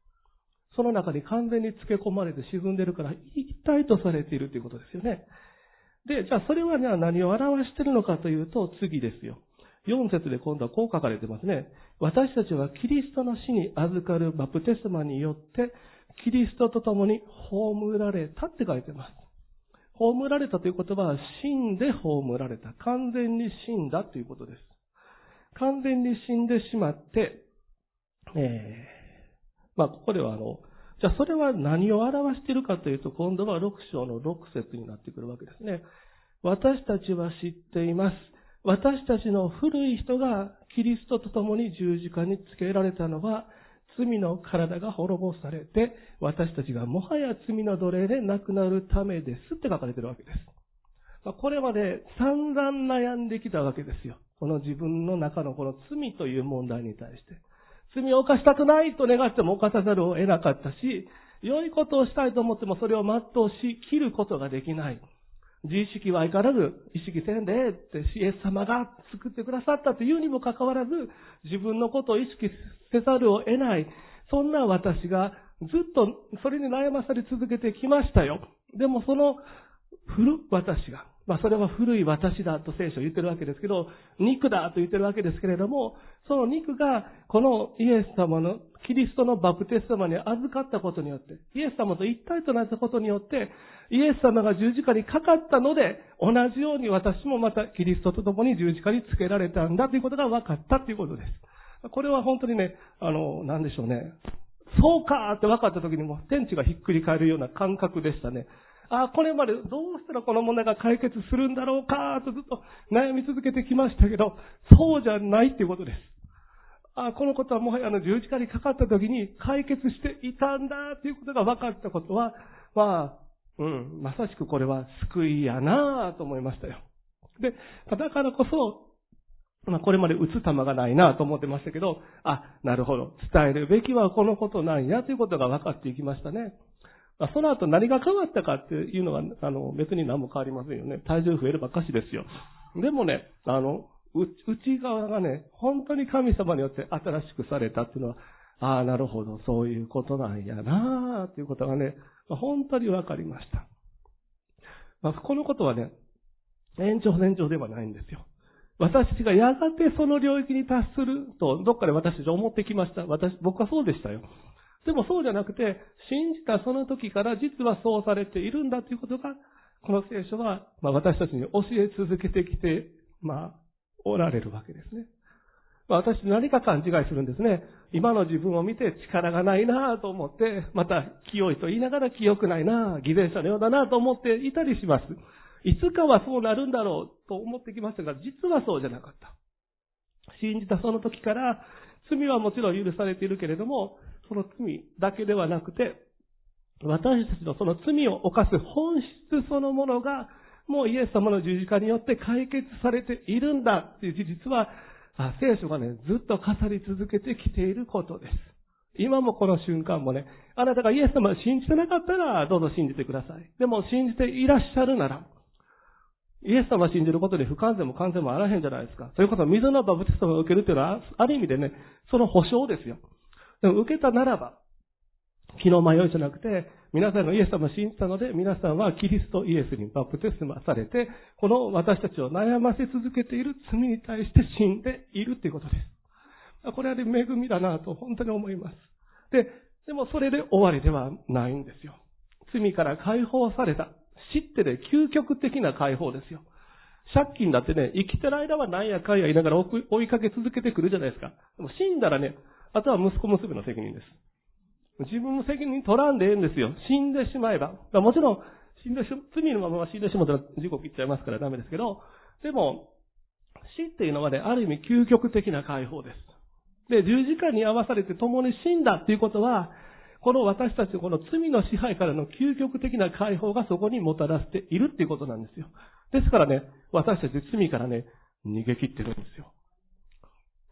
その中に完全に漬け込まれて沈んでるから一体とされているということですよね。で、じゃあそれはじゃあ何を表しているのかというと次ですよ。4節で今度はこう書かれてますね。私たちはキリストの死に預かるバプテスマによってキリストと共に葬られたって書いてます。葬られたという言葉は死んで葬られた。完全に死んだということです。完全に死んでしまって、えまあ、ここではあの、じゃあそれは何を表しているかというと、今度は6章の6節になってくるわけですね。私たちは知っています。私たちの古い人がキリストと共に十字架につけられたのは、罪の体が滅ぼされて、私たちがもはや罪の奴隷でなくなるためですって書かれてるわけです。ま、これまで散々悩んできたわけですよ。この自分の中のこの罪という問題に対して。罪を犯したくないと願っても犯さざるを得なかったし、良いことをしたいと思ってもそれを全うし、切ることができない。自意識は相変わらず意識せんでってイエス様が作ってくださったというにもかかわらず、自分のことを意識せざるを得ない。そんな私がずっとそれに悩まされ続けてきましたよ。でもその古私が、まあそれは古い私だと聖書を言ってるわけですけど、肉だと言ってるわけですけれども、その肉がこのイエス様の、キリストのバプテス様に預かったことによって、イエス様と一体となったことによって、イエス様が十字架にかかったので、同じように私もまたキリストと共に十字架につけられたんだということが分かったということです。これは本当にね、あの、なんでしょうね。そうかって分かった時にも天地がひっくり返るような感覚でしたね。あこれまでどうしたらこの問題が解決するんだろうかとずっと悩み続けてきましたけど、そうじゃないっていうことです。あこのことはもはやの十字架にかかった時に解決していたんだということが分かったことは、まあ、うん、まさしくこれは救いやなぁと思いましたよ。で、だからこそ、まあ、これまで打つ玉がないなぁと思ってましたけど、あ、なるほど。伝えるべきはこのことなんやということが分かっていきましたね。その後何が変わったかっていうのは、あの、別に何も変わりませんよね。体重増えればかしですよ。でもね、あの、内側がね、本当に神様によって新しくされたっていうのは、ああ、なるほど、そういうことなんやなあ、ということがね、本当にわかりました。まあ、このことはね、延長線上ではないんですよ。私がやがてその領域に達すると、どっかで私たち思ってきました。私、僕はそうでしたよ。でもそうじゃなくて、信じたその時から実はそうされているんだということが、この聖書は、まあ、私たちに教え続けてきて、まあ、おられるわけですね。ま、私何か勘違いするんですね。今の自分を見て力がないなと思って、また清いと言いながら清くないな偽善者のようだなと思っていたりします。いつかはそうなるんだろうと思ってきましたが、実はそうじゃなかった。信じたその時から、罪はもちろん許されているけれども、その罪だけではなくて、私たちのその罪を犯す本質そのものが、もうイエス様の十字架によって解決されているんだっていう事実は、聖書がね、ずっと語り続けてきていることです。今もこの瞬間もね、あなたがイエス様を信じてなかったら、どうぞ信じてください。でも信じていらっしゃるなら、イエス様を信じることで不完全も完全もあらへんじゃないですか。そういうことは水のバプテストを受けるというのは、ある意味でね、その保証ですよ。でも受けたならば、気の迷いじゃなくて、皆さんがイエス様を信じたので、皆さんはキリストイエスにバプテスマされて、この私たちを悩ませ続けている罪に対して死んでいるということです。これはね、恵みだなと本当に思います。で、でもそれで終わりではないんですよ。罪から解放された。知ってね、究極的な解放ですよ。借金だってね、生きてる間は何やかんや言いながら追いかけ続けてくるじゃないですか。でも死んだらね、あとは息子娘の責任です。自分の責任取らんでええんですよ。死んでしまえば。もちろん、死んでし、罪のまま死んでしまったら事故切っちゃいますからダメですけど、でも、死っていうのはね、ある意味究極的な解放です。で、十字架に合わされて共に死んだっていうことは、この私たちのこの罪の支配からの究極的な解放がそこにもたらしているっていうことなんですよ。ですからね、私たち罪からね、逃げ切ってるんですよ。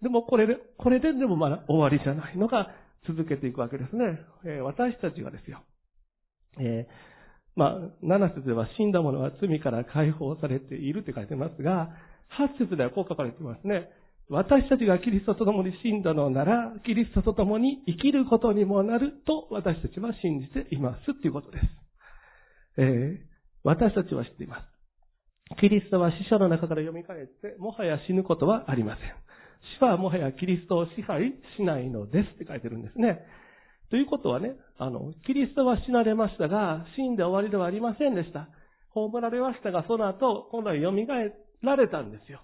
でもこれで、これででもまだ終わりじゃないのが続けていくわけですね。えー、私たちがですよ。えー、まあ、7節では死んだ者は罪から解放されているって書いてますが、8節ではこう書かれていますね。私たちがキリストと共に死んだのなら、キリストと共に生きることにもなると私たちは信じていますということです。えー、私たちは知っています。キリストは死者の中から蘇って、もはや死ぬことはありません。死はもはやキリストを支配しないのですって書いてるんですね。ということはね、あの、キリストは死なれましたが、死んで終わりではありませんでした。葬られましたが、その後、今度は蘇られたんですよ。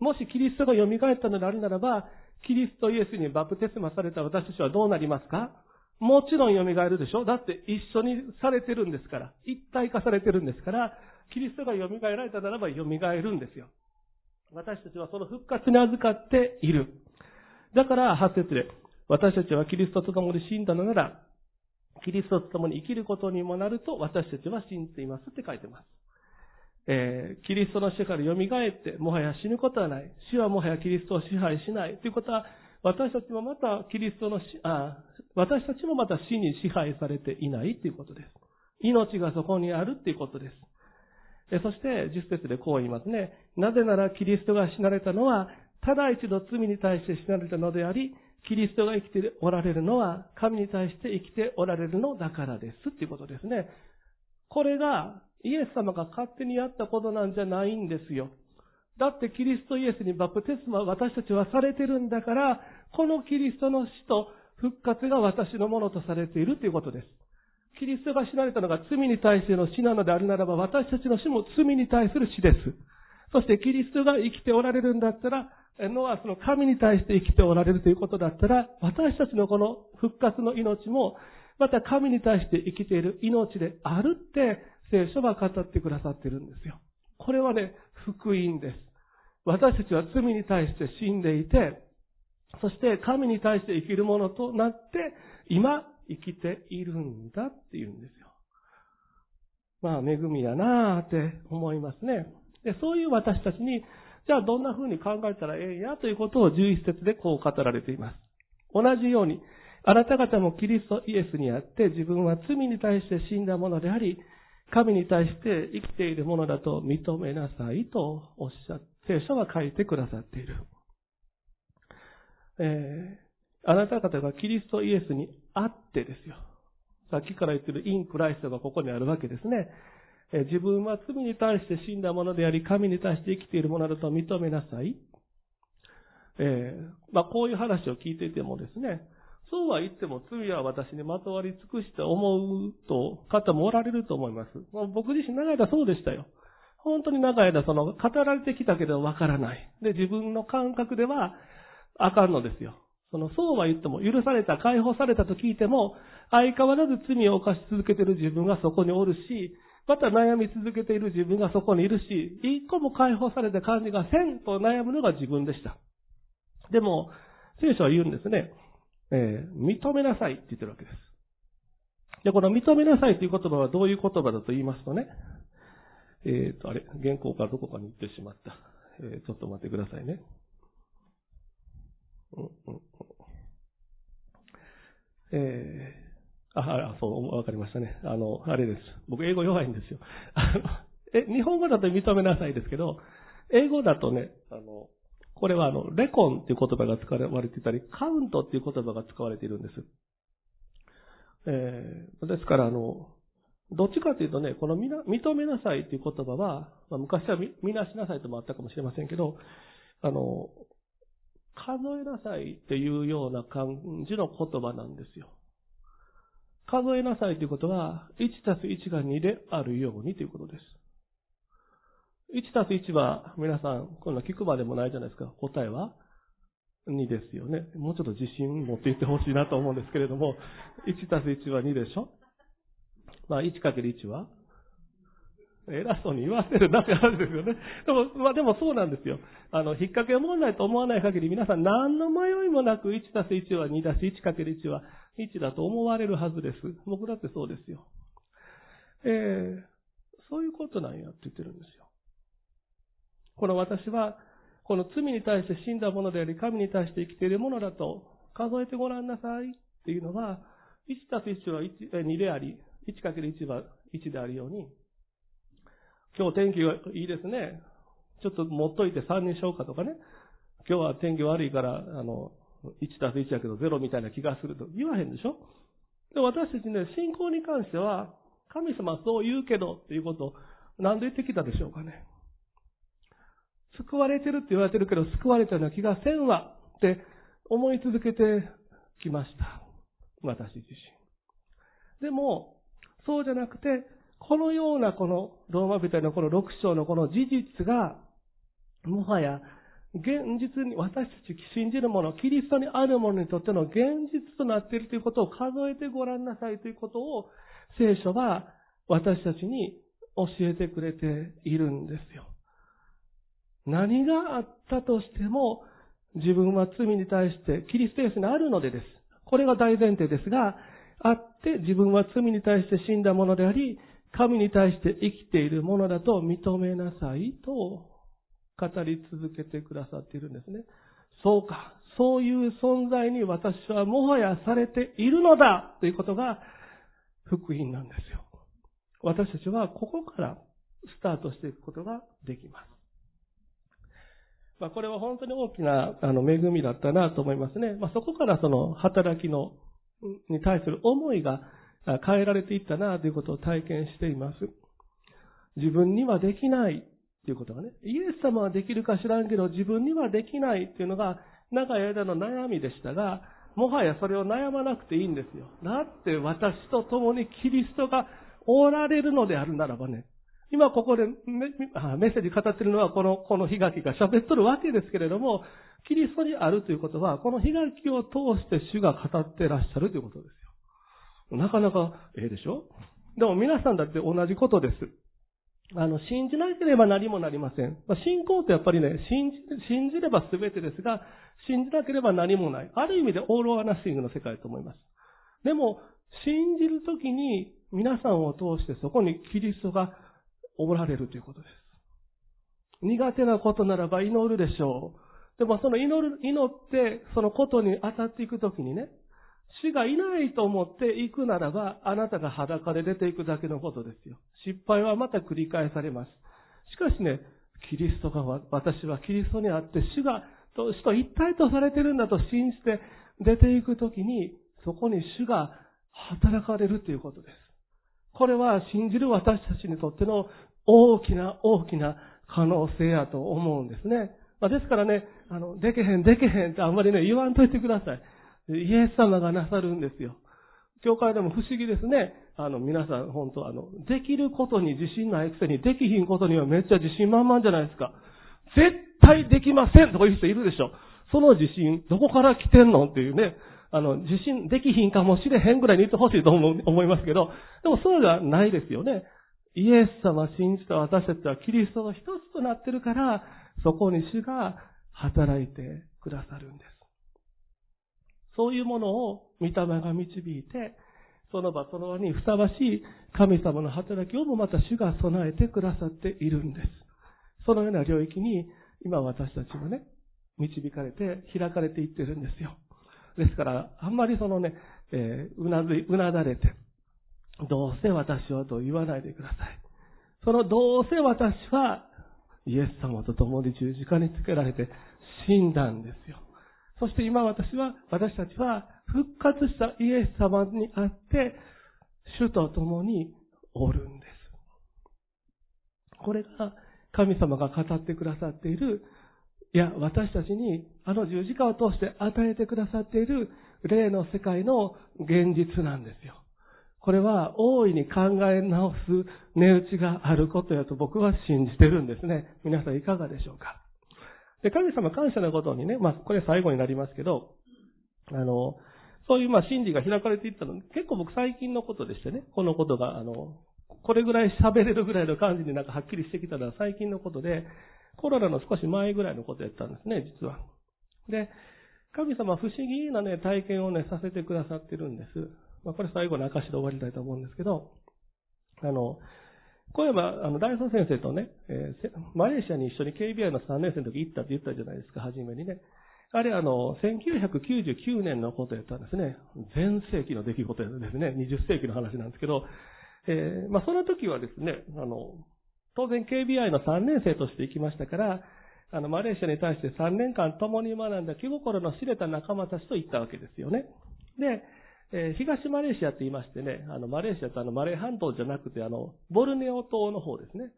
もしキリストが蘇ったのであるならば、キリストイエスにバプテスマされた私たちはどうなりますか？もちろん蘇るでしょ？だって一緒にされてるんですから。一体化されてるんですから、キリストが蘇られたならば蘇るんですよ。私たちはその復活に預かっている。だから、8節で、私たちはキリストと共に死んだのなら、キリストと共に生きることにもなると私たちは信じていますって書いてます。えー、キリストの死から蘇って、もはや死ぬことはない。死はもはやキリストを支配しない。ということは、私たちもまたキリストの死、あ、私たちもまた死に支配されていないということです。命がそこにあるということです。そして、十節でこう言いますね。なぜならキリストが死なれたのは、ただ一度罪に対して死なれたのであり、キリストが生きておられるのは、神に対して生きておられるのだからです。っていうことですね。これが、イエス様が勝手にやったことなんじゃないんですよ。だってキリストイエスにバプテスマ私たちはされてるんだから、このキリストの死と復活が私のものとされているということです。キリストが死なれたのが罪に対しての死なのであるならば、私たちの死も罪に対する死です。そしてキリストが生きておられるんだったら、のはその神に対して生きておられるということだったら、私たちのこの復活の命も、また神に対して生きている命であるって聖書は語ってくださってるんですよ。これはね、福音です。私たちは罪に対して死んでいて、そして神に対して生きるものとなって、今生きているんだっていうんですよ。まあ、恵みやなーって思いますね。で、そういう私たちに、じゃあどんな風に考えたらええんやということを11節でこう語られています。同じように、あなた方もキリストイエスにあって自分は罪に対して死んだものであり、神に対して生きているものだと認めなさいとおっしゃって、聖書は書いてくださっている。えー、あなた方がキリストイエスにあってですよ。さっきから言ってるインクライストがここにあるわけですね。自分は罪に対して死んだものであり、神に対して生きているものだと認めなさい。えー、まあ、こういう話を聞いていてもですね、そうは言っても罪は私にまとわり尽くして思うと方もおられると思います。僕自身長い間そうでしたよ。本当に長い間その語られてきたけどわからない。で、自分の感覚ではあかんのですよ。その、そうは言っても、許された、解放されたと聞いても、相変わらず罪を犯し続けている自分がそこにおるし、また悩み続けている自分がそこにいるし、一個も解放された感じがせんと悩むのが自分でした。でも、聖書は言うんですね。えー、認めなさいって言ってるわけです。で、この認めなさいという言葉はどういう言葉だと言いますとね、えっ、ー、と、あれ、原稿からどこかに行ってしまった。えー、ちょっと待ってくださいね。うん、えー、あ、あ、そう、わかりましたね。あの、あれです。僕、英語弱いんですよ。あの、え、日本語だと認めなさいですけど、英語だとね、あの、これはあの、レコンっていう言葉が使われてたり、カウントっていう言葉が使われているんです。えー、ですからあの、どっちかというとね、このみな認めなさいという言葉は、まあ、昔はみなしなさいともあったかもしれませんけど、あの、数えなさいっていうような感じの言葉なんですよ。数えなさいということは、1たす1が2であるようにということです。1たす1は、皆さん、こんな聞くまでもないじゃないですか。答えは2ですよね。もうちょっと自信持っていってほしいなと思うんですけれども、1たす1は2でしょ？まあ、1かける1は偉そうに言わせるだけあるんですよね。でも、まあでもそうなんですよ。あの、引っ掛け問題と思わない限り皆さん何の迷いもなく1たす1は2だし、1かける1は1だと思われるはずです。僕だってそうですよ。えー、そういうことなんやって言ってるんですよ。この私は、この罪に対して死んだものであり、神に対して生きているものだと数えてごらんなさいっていうのは、1たす1は 1, 2であり、1×1 は1であるように、今日天気がいいですね。ちょっと持っといて3にしようかとかね。今日は天気悪いから、あの、1たす1だけど0みたいな気がすると言わへんでしょ？で私たちね、信仰に関しては、神様はそう言うけどっていうことを何で言ってきたでしょうかね？救われてるって言われてるけど、救われたような気がせんわって思い続けてきました。私自身。でも、そうじゃなくて、このようなこのローマ人のこの6章のこの事実が、もはや現実に私たち信じるもの、キリストにあるものにとっての現実となっているということを数えてごらんなさいということを聖書は私たちに教えてくれているんですよ。何があったとしても、自分は罪に対してキリストイエスにあるのでです。これが大前提ですが、あって自分は罪に対して死んだものであり、神に対して生きているものだと認めなさいと語り続けてくださっているんですね。そうか。そういう存在に私はもはやされているのだということが福音なんですよ。私たちはここからスタートしていくことができます。まあ、これは本当に大きなあの恵みだったなと思いますね。まあ、そこからその働きのに対する思いが変えられていったなということを体験しています。自分にはできないということがね、イエス様はできるか知らんけど自分にはできないっていうのが長い間の悩みでしたが、もはやそれを悩まなくていいんですよ。だって私と共にキリストがおられるのであるならばね、今ここでメッセージ語ってるのはこの、この日書きが喋っとるわけですけれども、キリストにあるということは、この日書きを通して主が語ってらっしゃるということです。なかなかええでしょ？でも皆さんだって同じことです。あの、信じなければ何もなりません。まあ、信仰ってやっぱりね、信じ、信じれば全てですが、信じなければ何もない。ある意味でオールアナッシングの世界だと思います。でも、信じるときに皆さんを通してそこにキリストがおられるということです。苦手なことならば祈るでしょう。でもその祈る、祈ってそのことに当たっていくときにね、死がいないと思っていくならば、あなたが裸で出ていくだけのことですよ。失敗はまた繰り返されます。しかしね、キリストが、私はキリストにあって、死が、死と一体とされてるんだと信じて出ていくときに、そこに主が働かれるということです。これは信じる私たちにとっての大きな大きな可能性やと思うんですね。まあ、ですからね、あの、でけへんでけへんってあんまりね、言わんといてください。イエス様がなさるんですよ。教会でも不思議ですね。あの、皆さん、本当あの、できることに自信ないくせに、できひんことにはめっちゃ自信満々じゃないですか。絶対できませんとか言う人いるでしょ。その自信、どこから来てんのっていうね。あの、自信できひんかもしれへんぐらいに言ってほしいと思いますけど、でもそうじゃないですよね。イエス様信じた私たちはキリストの一つとなってるから、そこに主が働いてくださるんです。そういうものを御霊が導いて、その場その場にふさわしい神様の働きをもまた主が備えてくださっているんです。そのような領域に今私たちもね、導かれて開かれていってるんですよ。ですから、あんまりそのね、えー、うなずい、うなだれて、どうせ私はと言わないでください。そのどうせ私はイエス様と共に十字架につけられて死んだんですよ。そして今私は、私たちは復活したイエス様にあって、主と共におるんです。これが神様が語ってくださっている、いや、私たちにあの十字架を通して与えてくださっている霊の世界の現実なんですよ。これは大いに考え直す値打ちがあることやと僕は信じてるんですね。皆さんいかがでしょうか？で、神様感謝なことにね、まあ、これ最後になりますけど、あの、そういうまあ真理が開かれていったの、結構僕最近のことでしてね、このことが、あの、これぐらい喋れるぐらいの感じになんかはっきりしてきたのは最近のことで、コロナの少し前ぐらいのことやったんですね、実は。で、神様不思議なね、体験をね、させてくださってるんです。まあ、これ最後の証で終わりたいと思うんですけど、あの、こういえば、あの、大佐先生とね、えー、マレーシアに一緒に KBI の3年生の時行ったって言ったじゃないですか、初めにね。あれ、あの、1999年のことやったんですね。前世紀の出来事ですね。20世紀の話なんですけど、えー、まあ、その時はですね、あの、当然 KBI の3年生として行きましたから、あの、マレーシアに対して3年間共に学んだ気心の知れた仲間たちと行ったわけですよね。で、えー、東マレーシアって言いましてね、あの、マレーシアってあの、マレー半島じゃなくて、あの、ボルネオ島の方ですね。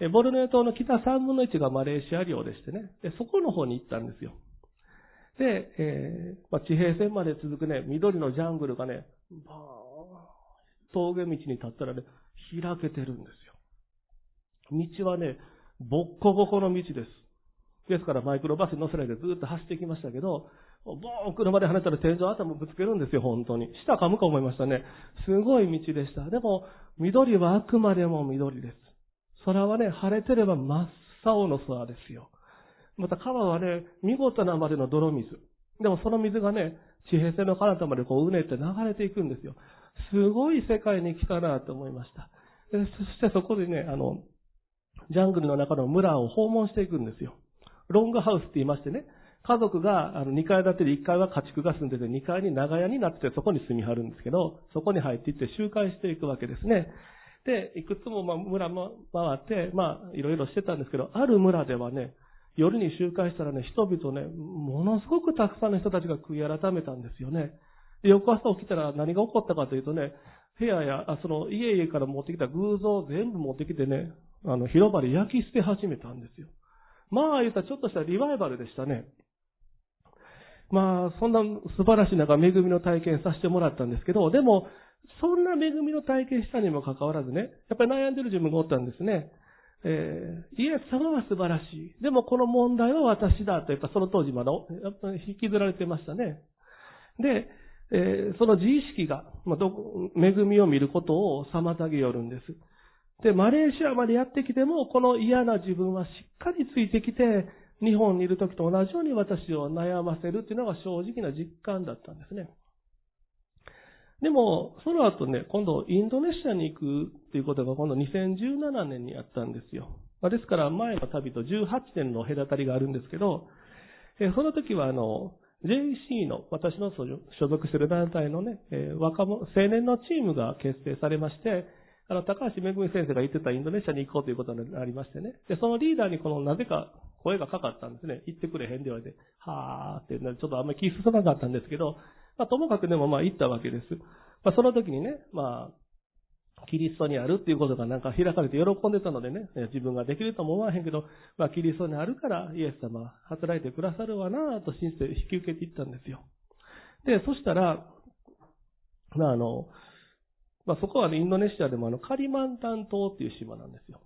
えボルネオ島の北3分の1がマレーシア領でしてね、でそこの方に行ったんですよ。で、えー、まあ、地平線まで続くね、緑のジャングルがね、ばー峠道に立ったらね、開けてるんですよ。道はね、ボッコボコの道です。ですからマイクロバスに乗せないでずっと走ってきましたけど、ボーン車で跳ねたら天井頭ぶつけるんですよ、本当に。舌噛むか思いましたね。すごい道でした。でも、緑はあくまでも緑です。空はね、晴れてれば真っ青の空ですよ。また川はね、見事なまでの泥水。でもその水がね、地平線の彼方までこううねって流れていくんですよ。すごい世界に来たなと思いました。そしてそこでね、あの、ジャングルの中の村を訪問していくんですよ。ロングハウスって言いましてね、家族があの2階建てで1階は家畜が住んでて2階に長屋になってそこに住みはるんですけど、そこに入っていって集会していくわけですね。で、いくつもま村も回って、まあいろいろしてたんですけど、ある村ではね、夜に集会したらね、人々ね、ものすごくたくさんの人たちが悔い改めたんですよね。で、翌朝起きたら何が起こったかというとね、部屋や、あその家々から持ってきた偶像を全部持ってきてね、あの、広場で焼き捨て始めたんですよ。まあ言ったらちょっとしたリバイバルでしたね。まあ、そんな素晴らしいなんか恵みの体験させてもらったんですけど、でも、そんな恵みの体験したにもかかわらずね、やっぱり悩んでる自分がおったんですね。えー、イエス様は素晴らしい。でもこの問題は私だと、やっぱその当時まだ、やっぱ引きずられてましたね。で、えー、その自意識が、まあ、ど恵みを見ることを妨げよるんです。で、マレーシアまでやってきても、この嫌な自分はしっかりついてきて、日本にいる時と同じように私を悩ませるっていうのが正直な実感だったんですね。でも、その後ね、今度インドネシアに行くっていうことが今度2017年にあったんですよ。ですから前の旅と18年の隔たりがあるんですけど、その時はあの、JC の私の所属する団体のね、若者、青年のチームが結成されまして、あの、高橋めぐみ先生が言ってたインドネシアに行こうということになりましてね。で、そのリーダーにこの、なぜか声がかかったんですね。行ってくれへんって言われて、はーって、ちょっとあんまり気進まなかったんですけど、まあ、ともかくでもまあ行ったわけです。まあ、その時にね、まあ、キリストにあるっていうことがなんか開かれて喜んでたのでね、自分ができるとも思わへんけど、まあキリストにあるからイエス様働いてくださるわなぁと信じて引き受けていったんですよ。で、そしたら、まああの、まあそこはね、インドネシアでもあのカリマンタン島っていう島なんですよ。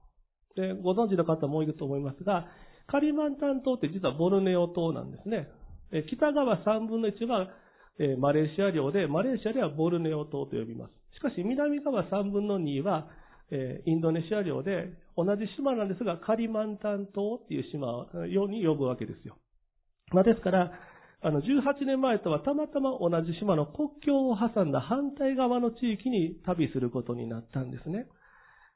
で、ご存知の方も多いと思いますが、カリマンタン島って実はボルネオ島なんですね。北側3分の1はマレーシア領で、マレーシアではボルネオ島と呼びます。しかし南側3分の2はインドネシア領で同じ島なんですが、カリマンタン島っていう島ように呼ぶわけですよ。まあ、ですから、あの、18年前とはたまたま同じ島の国境を挟んだ反対側の地域に旅することになったんですね。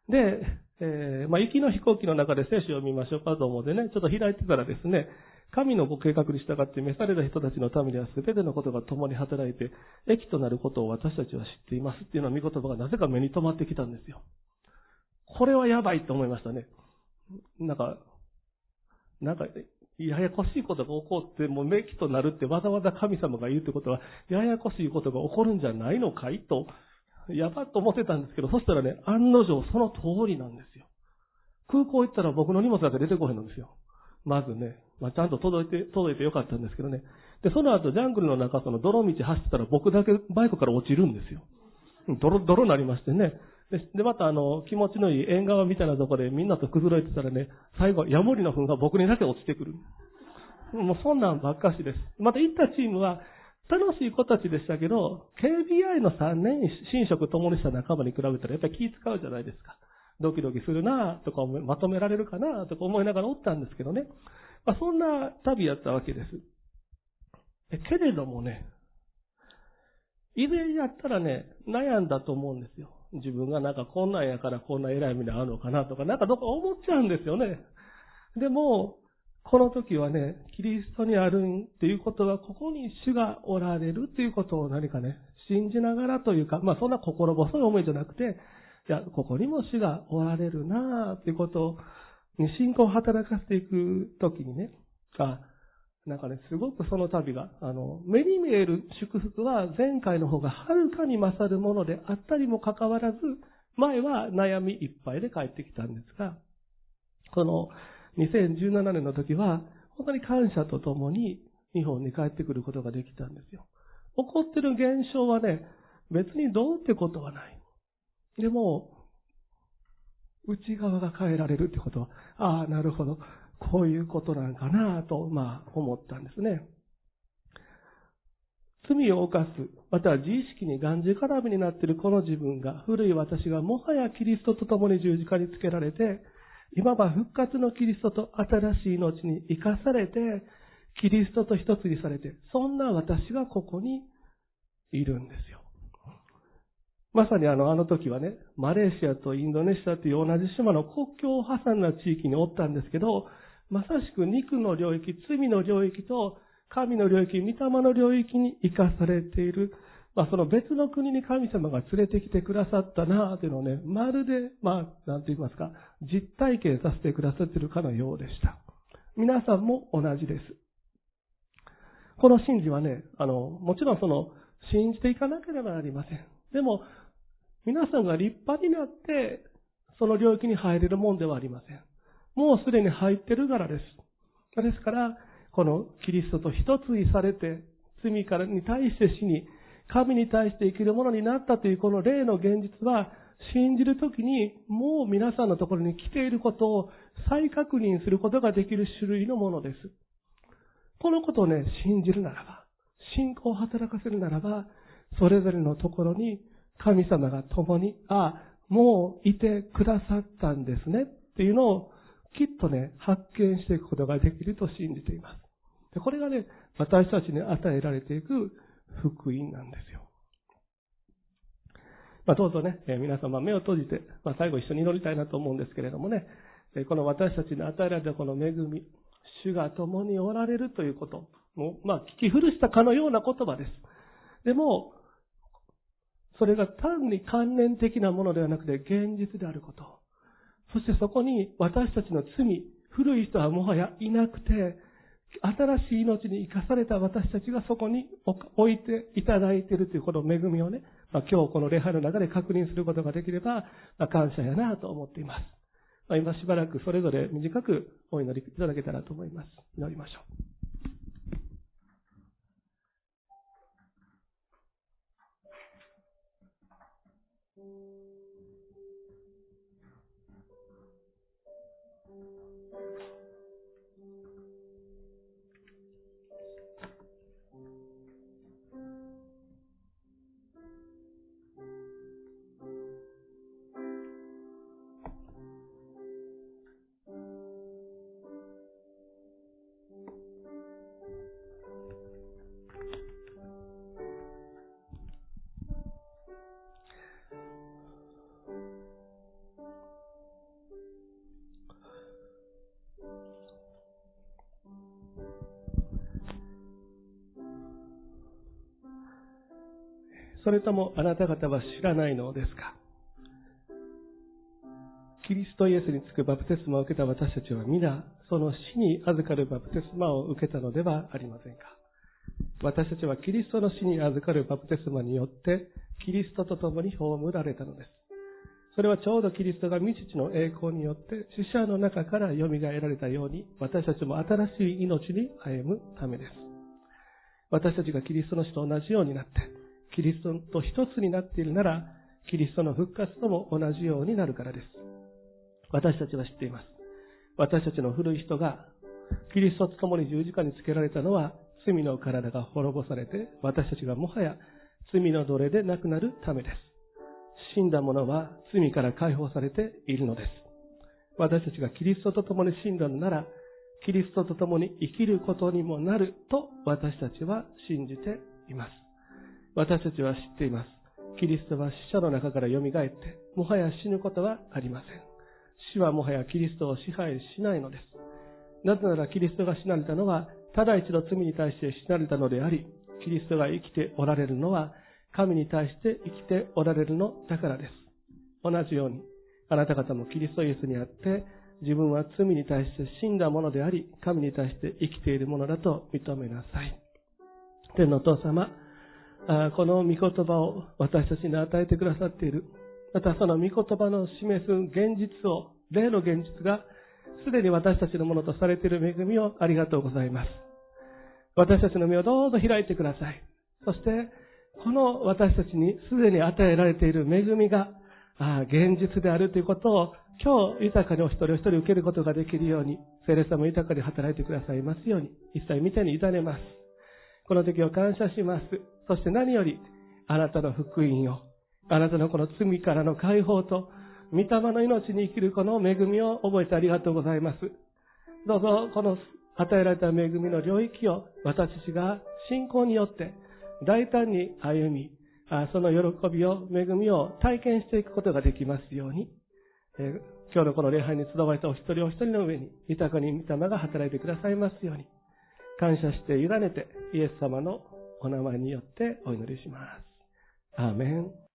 で、えー、まあ、行きの飛行機の中で聖書を見ましょうかと思ってね、ちょっと開いてたらですね、神のご計画に従って召された人たちのためには全てのことが共に働いて、益となることを私たちは知っていますっていうのは見言葉がなぜか目に留まってきたんですよ。これはやばいと思いましたね。なんか、なんか、ややこしいことが起こって、もうめきとなるってわざわざ神様が言うってことは、ややこしいことが起こるんじゃないのかいと、やばっと思ってたんですけど、そしたらね、案の定その通りなんですよ。空港行ったら僕の荷物だけ出てこへんのですよ。まずね、まあ、ちゃんと届いて、届いてよかったんですけどね。で、その後ジャングルの中、その泥道走ってたら僕だけバイクから落ちるんですよ。泥、泥になりましてね。で、またあの、気持ちのいい縁側みたいなとこでみんなと崩れてたらね、最後、ヤモリの糞が僕にだけ落ちてくる。もうそんなんばっかしです。また行ったチームは、楽しい子たちでしたけど、KBI の3年寝食共にした仲間に比べたらやっぱり気使うじゃないですか。ドキドキするなとかまとめられるかなとか思いながらおったんですけどね。まあ、そんな旅やったわけです。けれどもね、以前やったらね、悩んだと思うんですよ。自分がなんかこんなんやからこんな偉い目に遭うのかなとか、なんかどっか思っちゃうんですよね。でも、この時はね、キリストにあるんっていうことは、ここに主がおられるっていうことを何かね、信じながらというか、まあそんな心細い思いじゃなくて、いや、ここにも主がおられるなっていうことに信仰を働かせていく時にね、あ、なんかね、すごくその旅が、あの、目に見える祝福は前回の方がはるかに勝るものであったにもかかわらず、前は悩みいっぱいで帰ってきたんですが、この2017年の時は、本当に感謝とともに日本に帰ってくることができたんですよ。起こってる現象はね、別にどうってことはない。でも、内側が変えられるってことは、ああ、なるほど。こういうことなんかなと、まあ、思ったんですね。罪を犯す、または自意識にがんじがらみになっているこの自分が、古い私がもはやキリストと共に十字架につけられて、今は復活のキリストと新しい命に生かされて、キリストと一つにされて、そんな私がここにいるんですよ。まさにあの、あの時はね、マレーシアとインドネシアという同じ島の国境を挟んだ地域におったんですけど、まさしく肉の領域、罪の領域と神の領域、御霊の領域に生かされているまあ、その別の国に神様が連れてきてくださったなというのをね、まるで、まあ、なんて言いますか、実体験させてくださっているかのようでした。皆さんも同じです。この信じはね、あの、もちろんその、信じていかなければなりません。でも、皆さんが立派になって、その領域に入れるもんではありません。もうすでに入ってるからです。ですから、このキリストと一つにされて、罪からに対して死に、神に対して生きるものになったというこの霊の現実は、信じるときにもう皆さんのところに来ていることを再確認することができる種類のものです。このことをね、信じるならば、信仰を働かせるならば、それぞれのところに神様が共に、ああ、もういてくださったんですねっていうのをきっとね、発見していくことができると信じています。でこれがね、私たちに与えられていく福音なんですよ。まあ、どうぞね、えー、皆様目を閉じて、まあ、最後一緒に祈りたいなと思うんですけれどもね、え、この私たちに与えられたこの恵み、主が共におられるということ、もう、まあ、聞き古したかのような言葉です。でも、それが単に関連的なものではなくて現実であること。そしてそこに私たちの罪、古い人はもはやいなくて、新しい命に生かされた私たちがそこに置いていただいているというこの恵みをね、まあ、今日この礼拝の中で確認することができれば、まあ、感謝やなと思っています。まあ、今しばらくそれぞれ短くお祈りいただけたらと思います。祈りましょう。それともあなた方は知らないのですか？キリストイエスにつくバプテスマを受けた私たちは皆、その死に預かるバプテスマを受けたのではありませんか？私たちはキリストの死に預かるバプテスマによって、キリストと共に葬られたのです。それはちょうどキリストが未知の栄光によって死者の中から蘇られたように、私たちも新しい命に歩むためです。私たちがキリストの死と同じようになって、キリストと一つになっているなら、キリストの復活とも同じようになるからです。私たちは知っています。私たちの古い人が、キリストと共に十字架につけられたのは、罪の体が滅ぼされて、私たちがもはや罪の奴隷でなくなるためです。死んだ者は罪から解放されているのです。私たちがキリストと共に死んだのなら、キリストと共に生きることにもなると私たちは信じています。私たちは知っています。キリストは死者の中から蘇って、もはや死ぬことはありません。死はもはやキリストを支配しないのです。なぜならキリストが死なれたのは、ただ一度罪に対して死なれたのであり、キリストが生きておられるのは、神に対して生きておられるのだからです。同じように、あなた方もキリストイエスにあって、自分は罪に対して死んだものであり、神に対して生きているものだと認めなさい。天のお父様、この御言葉を私たちに与えてくださっている。またその御言葉の示す現実を、例の現実が、すでに私たちのものとされている恵みをありがとうございます。私たちの目をどうぞ開いてください。そして、この私たちにすでに与えられている恵みが、現実であるということを今日豊かにお一人お一人受けることができるように、聖霊様豊かに働いてくださいますように、一切見てに委ねます。この時を感謝します。そして何より、あなたの福音を、あなたのこの罪からの解放と、御霊の命に生きるこの恵みを覚えてありがとうございます。どうぞ、この与えられた恵みの領域を私たちが信仰によって大胆に歩み、その喜びを、恵みを体験していくことができますように、今日のこの礼拝に集われたお一人お一人の上に豊かに御霊が働いてくださいますように、感謝して委ねてイエス様のお名前によってお祈りします。アーメン。